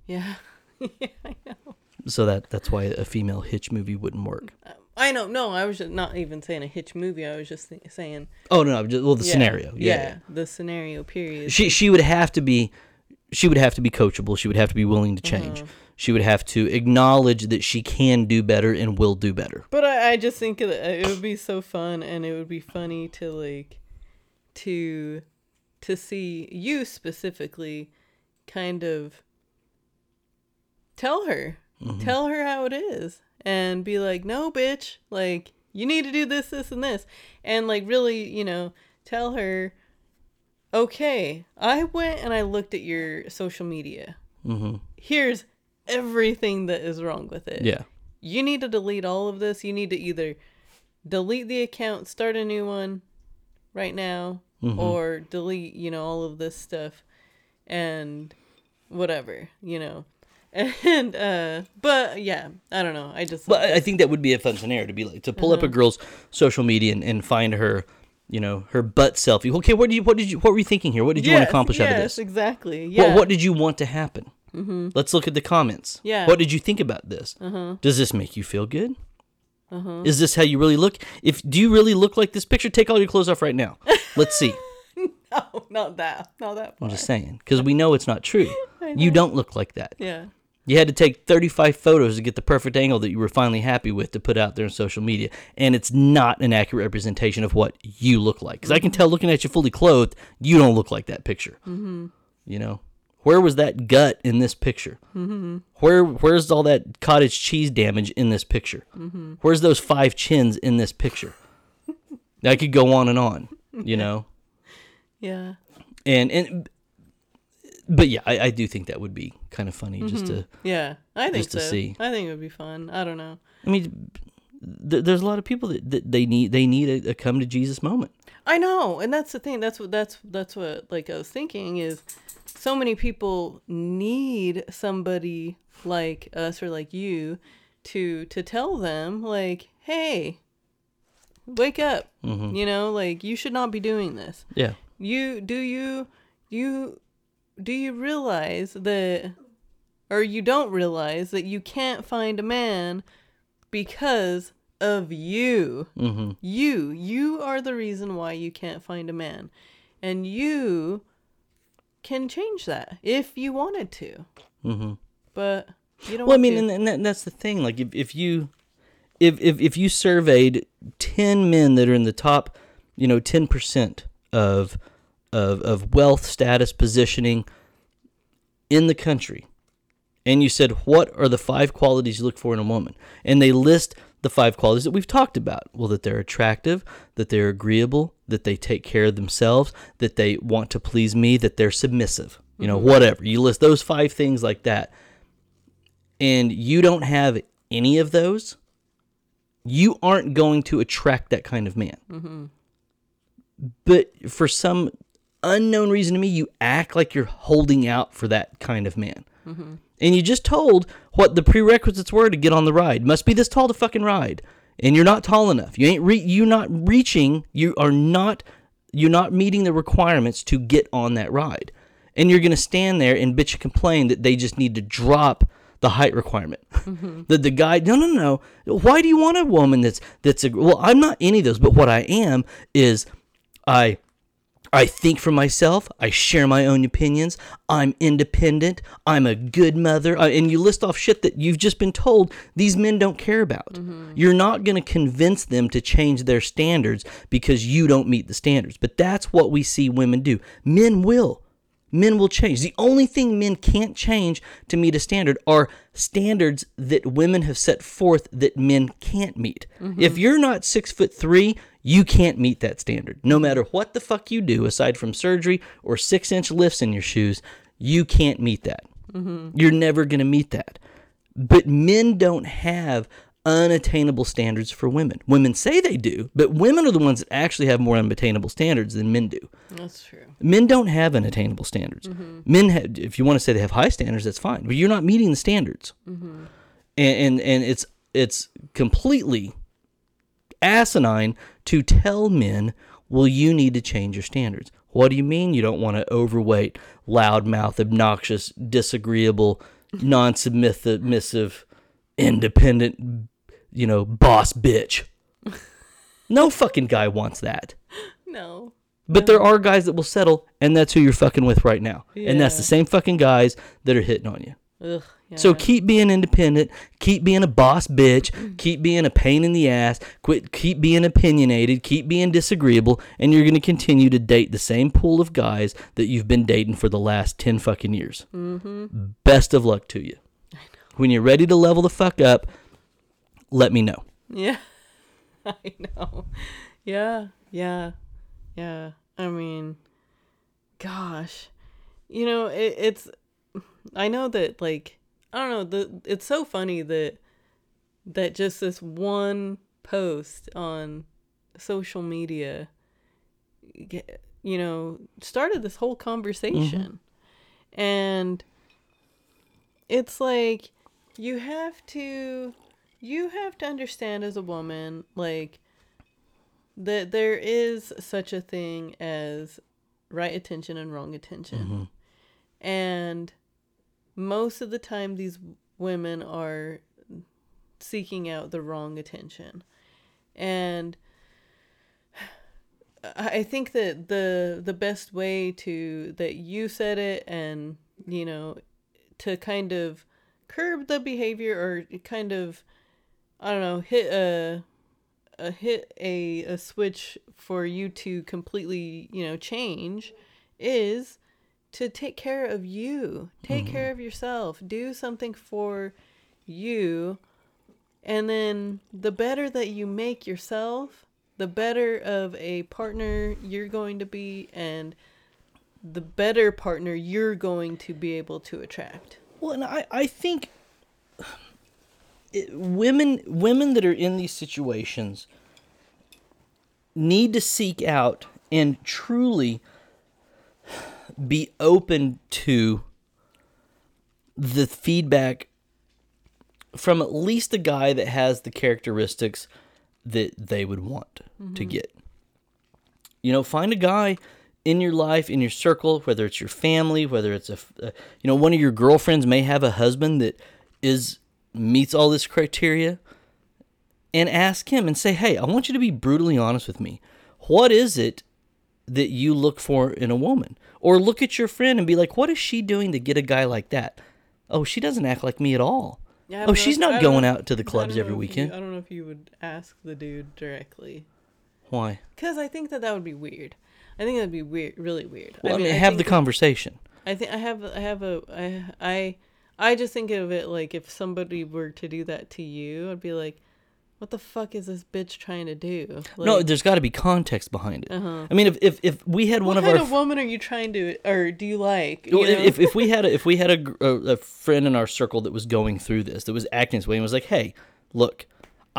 Speaker 1: Yeah. *laughs* yeah. I know.
Speaker 2: So that that's why a female Hitch movie wouldn't work.
Speaker 1: I know. No, I was just not even saying a Hitch movie. I was just th- saying.
Speaker 2: Oh no, no just, well the
Speaker 1: yeah,
Speaker 2: scenario. Yeah,
Speaker 1: Yeah,
Speaker 2: yeah.
Speaker 1: The scenario. Period.
Speaker 2: She she would have to be she would have to be coachable. She would have to be willing to change. Uh-huh. She would have to acknowledge that she can do better and will do better.
Speaker 1: But I, I just think it would be so fun, and it would be funny to like, to, to see you specifically, kind of. Tell her, tell her how it is, and be like, "No, bitch, like you need to do this, this, and this," and like really, you know, tell her, "Okay, I went and I looked at your social media.
Speaker 2: hmm
Speaker 1: Here's everything that is wrong with it."
Speaker 2: Yeah.
Speaker 1: you need to delete all of this. You need to either delete the account, start a new one right now, or delete, you know, all of this stuff and whatever, you know. *laughs* And uh but yeah, I don't know. I just
Speaker 2: But I- I think that would be a fun scenario to be like to pull up a girl's social media and, and find her, you know, her butt selfie. Okay, what did you what did you what were you thinking here? What did you want to accomplish
Speaker 1: yes,
Speaker 2: out of this?
Speaker 1: exactly. Yeah.
Speaker 2: What, what did you want to happen? Mm-hmm. Let's look at the comments.
Speaker 1: Yeah.
Speaker 2: What did you think about this? Uh-huh. Does this make you feel good? Uh-huh. Is this how you really look? If do you really look like this picture? Take all your clothes off right now. Let's see. *laughs*
Speaker 1: no, not that. Not that
Speaker 2: I'm just saying because we know it's not true. *laughs* You don't look like that.
Speaker 1: Yeah.
Speaker 2: You had to take 35 photos to get the perfect angle that you were finally happy with to put out there on social media. And it's not an accurate representation of what you look like. Because I can tell looking at you fully clothed, you don't look like that picture. Mm-hmm. You know? Where was that gut in this picture? Mm-hmm. Where Where's all that cottage cheese damage in this picture? Mm-hmm. Where's those five chins in this picture? I could go on and on, you know? *laughs*
Speaker 1: Yeah.
Speaker 2: And, and but yeah, I, I do think that would be kind of funny just to.
Speaker 1: Yeah. I think
Speaker 2: Just to
Speaker 1: so.
Speaker 2: see.
Speaker 1: I think it would be fun. I don't know.
Speaker 2: I mean, th- there's a lot of people that, that they need they need a, a come to Jesus moment.
Speaker 1: I know, and that's the thing. That's what that's that's what like I was thinking is so many people need somebody like us or like you to to tell them like, "Hey, wake up." Mm-hmm. You know, like you should not be doing this.
Speaker 2: Yeah.
Speaker 1: You do you you do you realize that or you don't realize that you can't find a man because of you.
Speaker 2: Mm-hmm.
Speaker 1: You, you are the reason why you can't find a man. And you can change that if you wanted to.
Speaker 2: Mm-hmm.
Speaker 1: But you don't
Speaker 2: Well, I mean,
Speaker 1: to.
Speaker 2: and, and that, that's the thing. Like, if, if you if, if if you surveyed ten men that are in the top, you know, ten percent of of of wealth, status, positioning in the country, and you said, "What are the five qualities you look for in a woman?" and they list the five qualities that we've talked about. Well, that they're attractive, that they're agreeable, that they take care of themselves, that they want to please me, that they're submissive. You know, mm-hmm. whatever. You list those five things like that and you don't have any of those, you aren't going to attract that kind of man. Mm-hmm. But for some unknown reason to me, you act like you're holding out for that kind of man. Mm-hmm. And you just told what the prerequisites were to get on the ride. Must be this tall to fucking ride. And you're not tall enough. You ain't re- you not reaching. You are not you're not meeting the requirements to get on that ride. And you're gonna stand there and bitch and complain that they just need to drop the height requirement. *laughs* Mm-hmm. that the guy no no no. Why do you want a woman that's that's a well I'm not any of those, but what I am is I I think for myself. I share my own opinions. I'm independent. I'm a good mother. Uh, and you list off shit that you've just been told these men don't care about. You're not going to convince them to change their standards because you don't meet the standards. But that's what we see women do. Men will. Men will change. The only thing men can't change to meet a standard are standards that women have set forth that men can't meet. Mm-hmm. If you're not six foot three, you can't meet that standard. No matter what the fuck you do, aside from surgery or six inch lifts in your shoes, you can't meet that. Mm-hmm. You're never going to meet that. But men don't have unattainable standards for women. Women say they do, but women are the ones that actually have more unattainable standards than men do.
Speaker 1: That's true.
Speaker 2: Men don't have unattainable standards. Mm-hmm. Men, have, if you want to say they have high standards, that's fine, but you're not meeting the standards. Mm-hmm. And, and and it's it's completely asinine to tell men, well, you need to change your standards. What do you mean you don't want to overweight, loudmouth, obnoxious, disagreeable, non-submissive, independent, you know, boss bitch? *laughs* No fucking guy wants that.
Speaker 1: No.
Speaker 2: But there are guys that will settle, and that's who you're fucking with right now. And that's the same fucking guys that are hitting on you.
Speaker 1: Ugh. Yeah.
Speaker 2: So keep being independent, keep being a boss bitch, keep being a pain in the ass, quit keep being opinionated, keep being disagreeable, and you're going to continue to date the same pool of guys that you've been dating for the last 10 fucking years. Mm-hmm. Best of luck to you. When you're ready to level the fuck up, let me know.
Speaker 1: Yeah. *laughs* I know. Yeah. Yeah. Yeah. I mean, gosh. You know, it, it's I know that like I don't know, the it's so funny that that just this one post on social media you know, started this whole conversation. Mm-hmm. And it's like you have to you have to understand as a woman like that there is such a thing as right attention and wrong attention. Mm-hmm. And most of the time these women are seeking out the wrong attention. And I I think that the the best way to that you said it and you know to kind of curb the behavior or kind of I don't know, hit a a hit a a switch for you to completely, you know, change is to take care of you. Take mm-hmm. care of yourself. Do something for you. And then the better that you make yourself, the better of a partner you're going to be and the better partner you're going to be able to attract.
Speaker 2: Well, and I, I think it, women women that are in these situations need to seek out and truly be open to the feedback from at least a guy that has the characteristics that they would want to mm-hmm. get. You know, find a guy in your life, in your circle, whether it's your family, whether it's a, uh, you know, one of your girlfriends may have a husband that is meets all this criteria, and ask him and say, "Hey, I want you to be brutally honest with me. What is it that you look for in a woman?" Or look at your friend and be like, "What is she doing to get a guy like that?" Oh, she doesn't act like me at all.
Speaker 1: Yeah,
Speaker 2: oh, she's not going out to the clubs every
Speaker 1: if you-
Speaker 2: weekend.
Speaker 1: I don't know if you would ask the dude directly.
Speaker 2: Why?
Speaker 1: Because I think that that would be weird. I think that'd be weird, really weird.
Speaker 2: Well, I,
Speaker 1: mean,
Speaker 2: mean, have the conversation.
Speaker 1: I think I have I have a I I I just think of it like if somebody were to do that to you, I'd be like, what the fuck is this bitch trying to do?
Speaker 2: no, there's got to be context behind it.
Speaker 1: Uh-huh.
Speaker 2: I mean, if, if if we had one
Speaker 1: what
Speaker 2: of
Speaker 1: kind
Speaker 2: our
Speaker 1: of woman are you trying to or do you like? You
Speaker 2: Well, if, if we had a, if we had a, a, a friend in our circle that was going through this, that was acting this way, and was like, "Hey, look,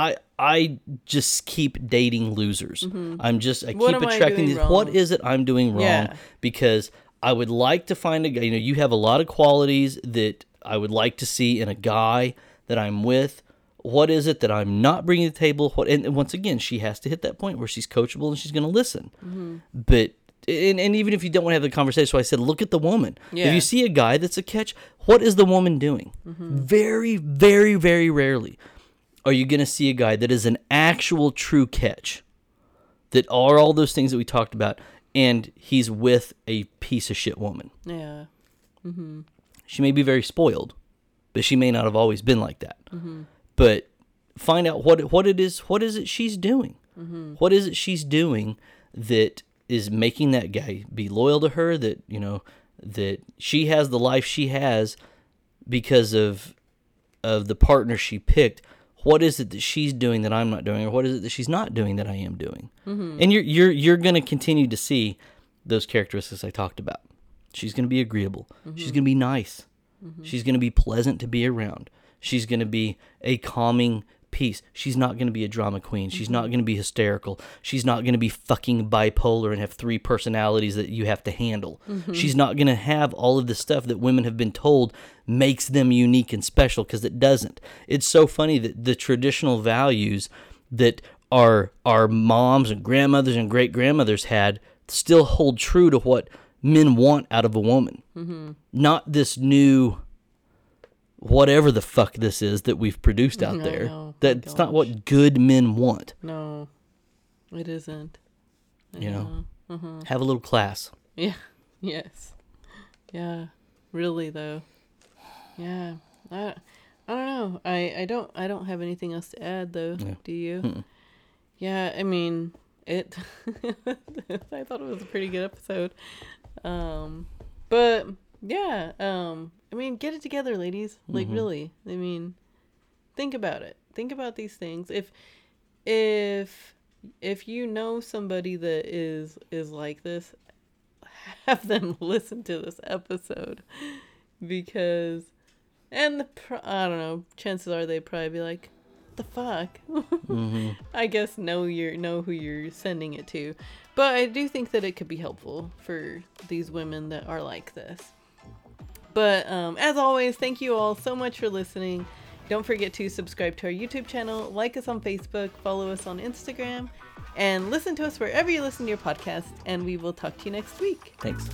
Speaker 2: I I just keep dating losers. I'm just I
Speaker 1: Mm-hmm. What
Speaker 2: keep
Speaker 1: I
Speaker 2: attracting
Speaker 1: doing
Speaker 2: these. What
Speaker 1: wrong?"
Speaker 2: is it I'm doing wrong?
Speaker 1: Yeah.
Speaker 2: Because I would like to find a guy. You know, you have a lot of qualities that I would like to see in a guy that I'm with. What is it that I'm not bringing to the table? What and once again, she has to hit that point where she's coachable and she's going to listen.
Speaker 1: Mm-hmm.
Speaker 2: But and, and even if you don't want to have the conversation, so I said, look at the woman. If you see a guy that's a catch, what is the woman doing? Very, very, very rarely are you going to see a guy that is an actual true catch, that are all those things that we talked about, and he's with a piece of shit woman.
Speaker 1: yeah. Mhm.
Speaker 2: She may be very spoiled, but she may not have always been like that. But find out what what it is. What is it she's doing? What is it she's doing that is making that guy be loyal to her? That you know that she has the life she has because of of the partner she picked. What is it that she's doing that I'm not doing, or what is it that she's not doing that I am doing? Mm-hmm. And you're you're you're going to continue to see those characteristics I talked about. She's going to be agreeable. She's mm-hmm. going to be nice. Mm-hmm. She's going to be pleasant to be around. She's going to be a calming piece. She's not going to be a drama queen. She's not mm-hmm. going to be hysterical. She's not going to be fucking bipolar and have three personalities that you have to handle. Mm-hmm. She's not going to have all of the stuff that women have been told makes them unique and special because it doesn't. It's so funny that the traditional values that our our moms and grandmothers and great grandmothers had still hold true to what men want out of a woman. Mm-hmm. Not this new whatever the fuck this is that we've produced out
Speaker 1: I
Speaker 2: there.
Speaker 1: know.
Speaker 2: That's not what good men want.
Speaker 1: No, it isn't.
Speaker 2: You know,
Speaker 1: Uh-huh.
Speaker 2: have a little class.
Speaker 1: Yeah. *laughs* Yes. Yeah. Really though. Yeah. I I don't know. I I don't I don't have anything else to add though.
Speaker 2: Yeah.
Speaker 1: Do you?
Speaker 2: Mm-mm.
Speaker 1: Yeah, I mean, it *laughs* I thought it was a pretty good episode. Um but yeah, um I mean, get it together, ladies. Like
Speaker 2: Mhm.
Speaker 1: really. I mean, think about it. Think about these things. If if if you know somebody that is is like this, *laughs* have them *laughs* listen to this episode because and the pro- I don't know, chances are they probably be like the fuck
Speaker 2: hmm *laughs*
Speaker 1: I guess know your know who you're sending it to. But I do think that it could be helpful for these women that are like this. But um, as always, thank you all so much for listening. Don't forget to subscribe to our YouTube channel, like us on Facebook, follow us on Instagram, and listen to us wherever you listen to your podcast. And we will talk to you next week.
Speaker 2: Thanks.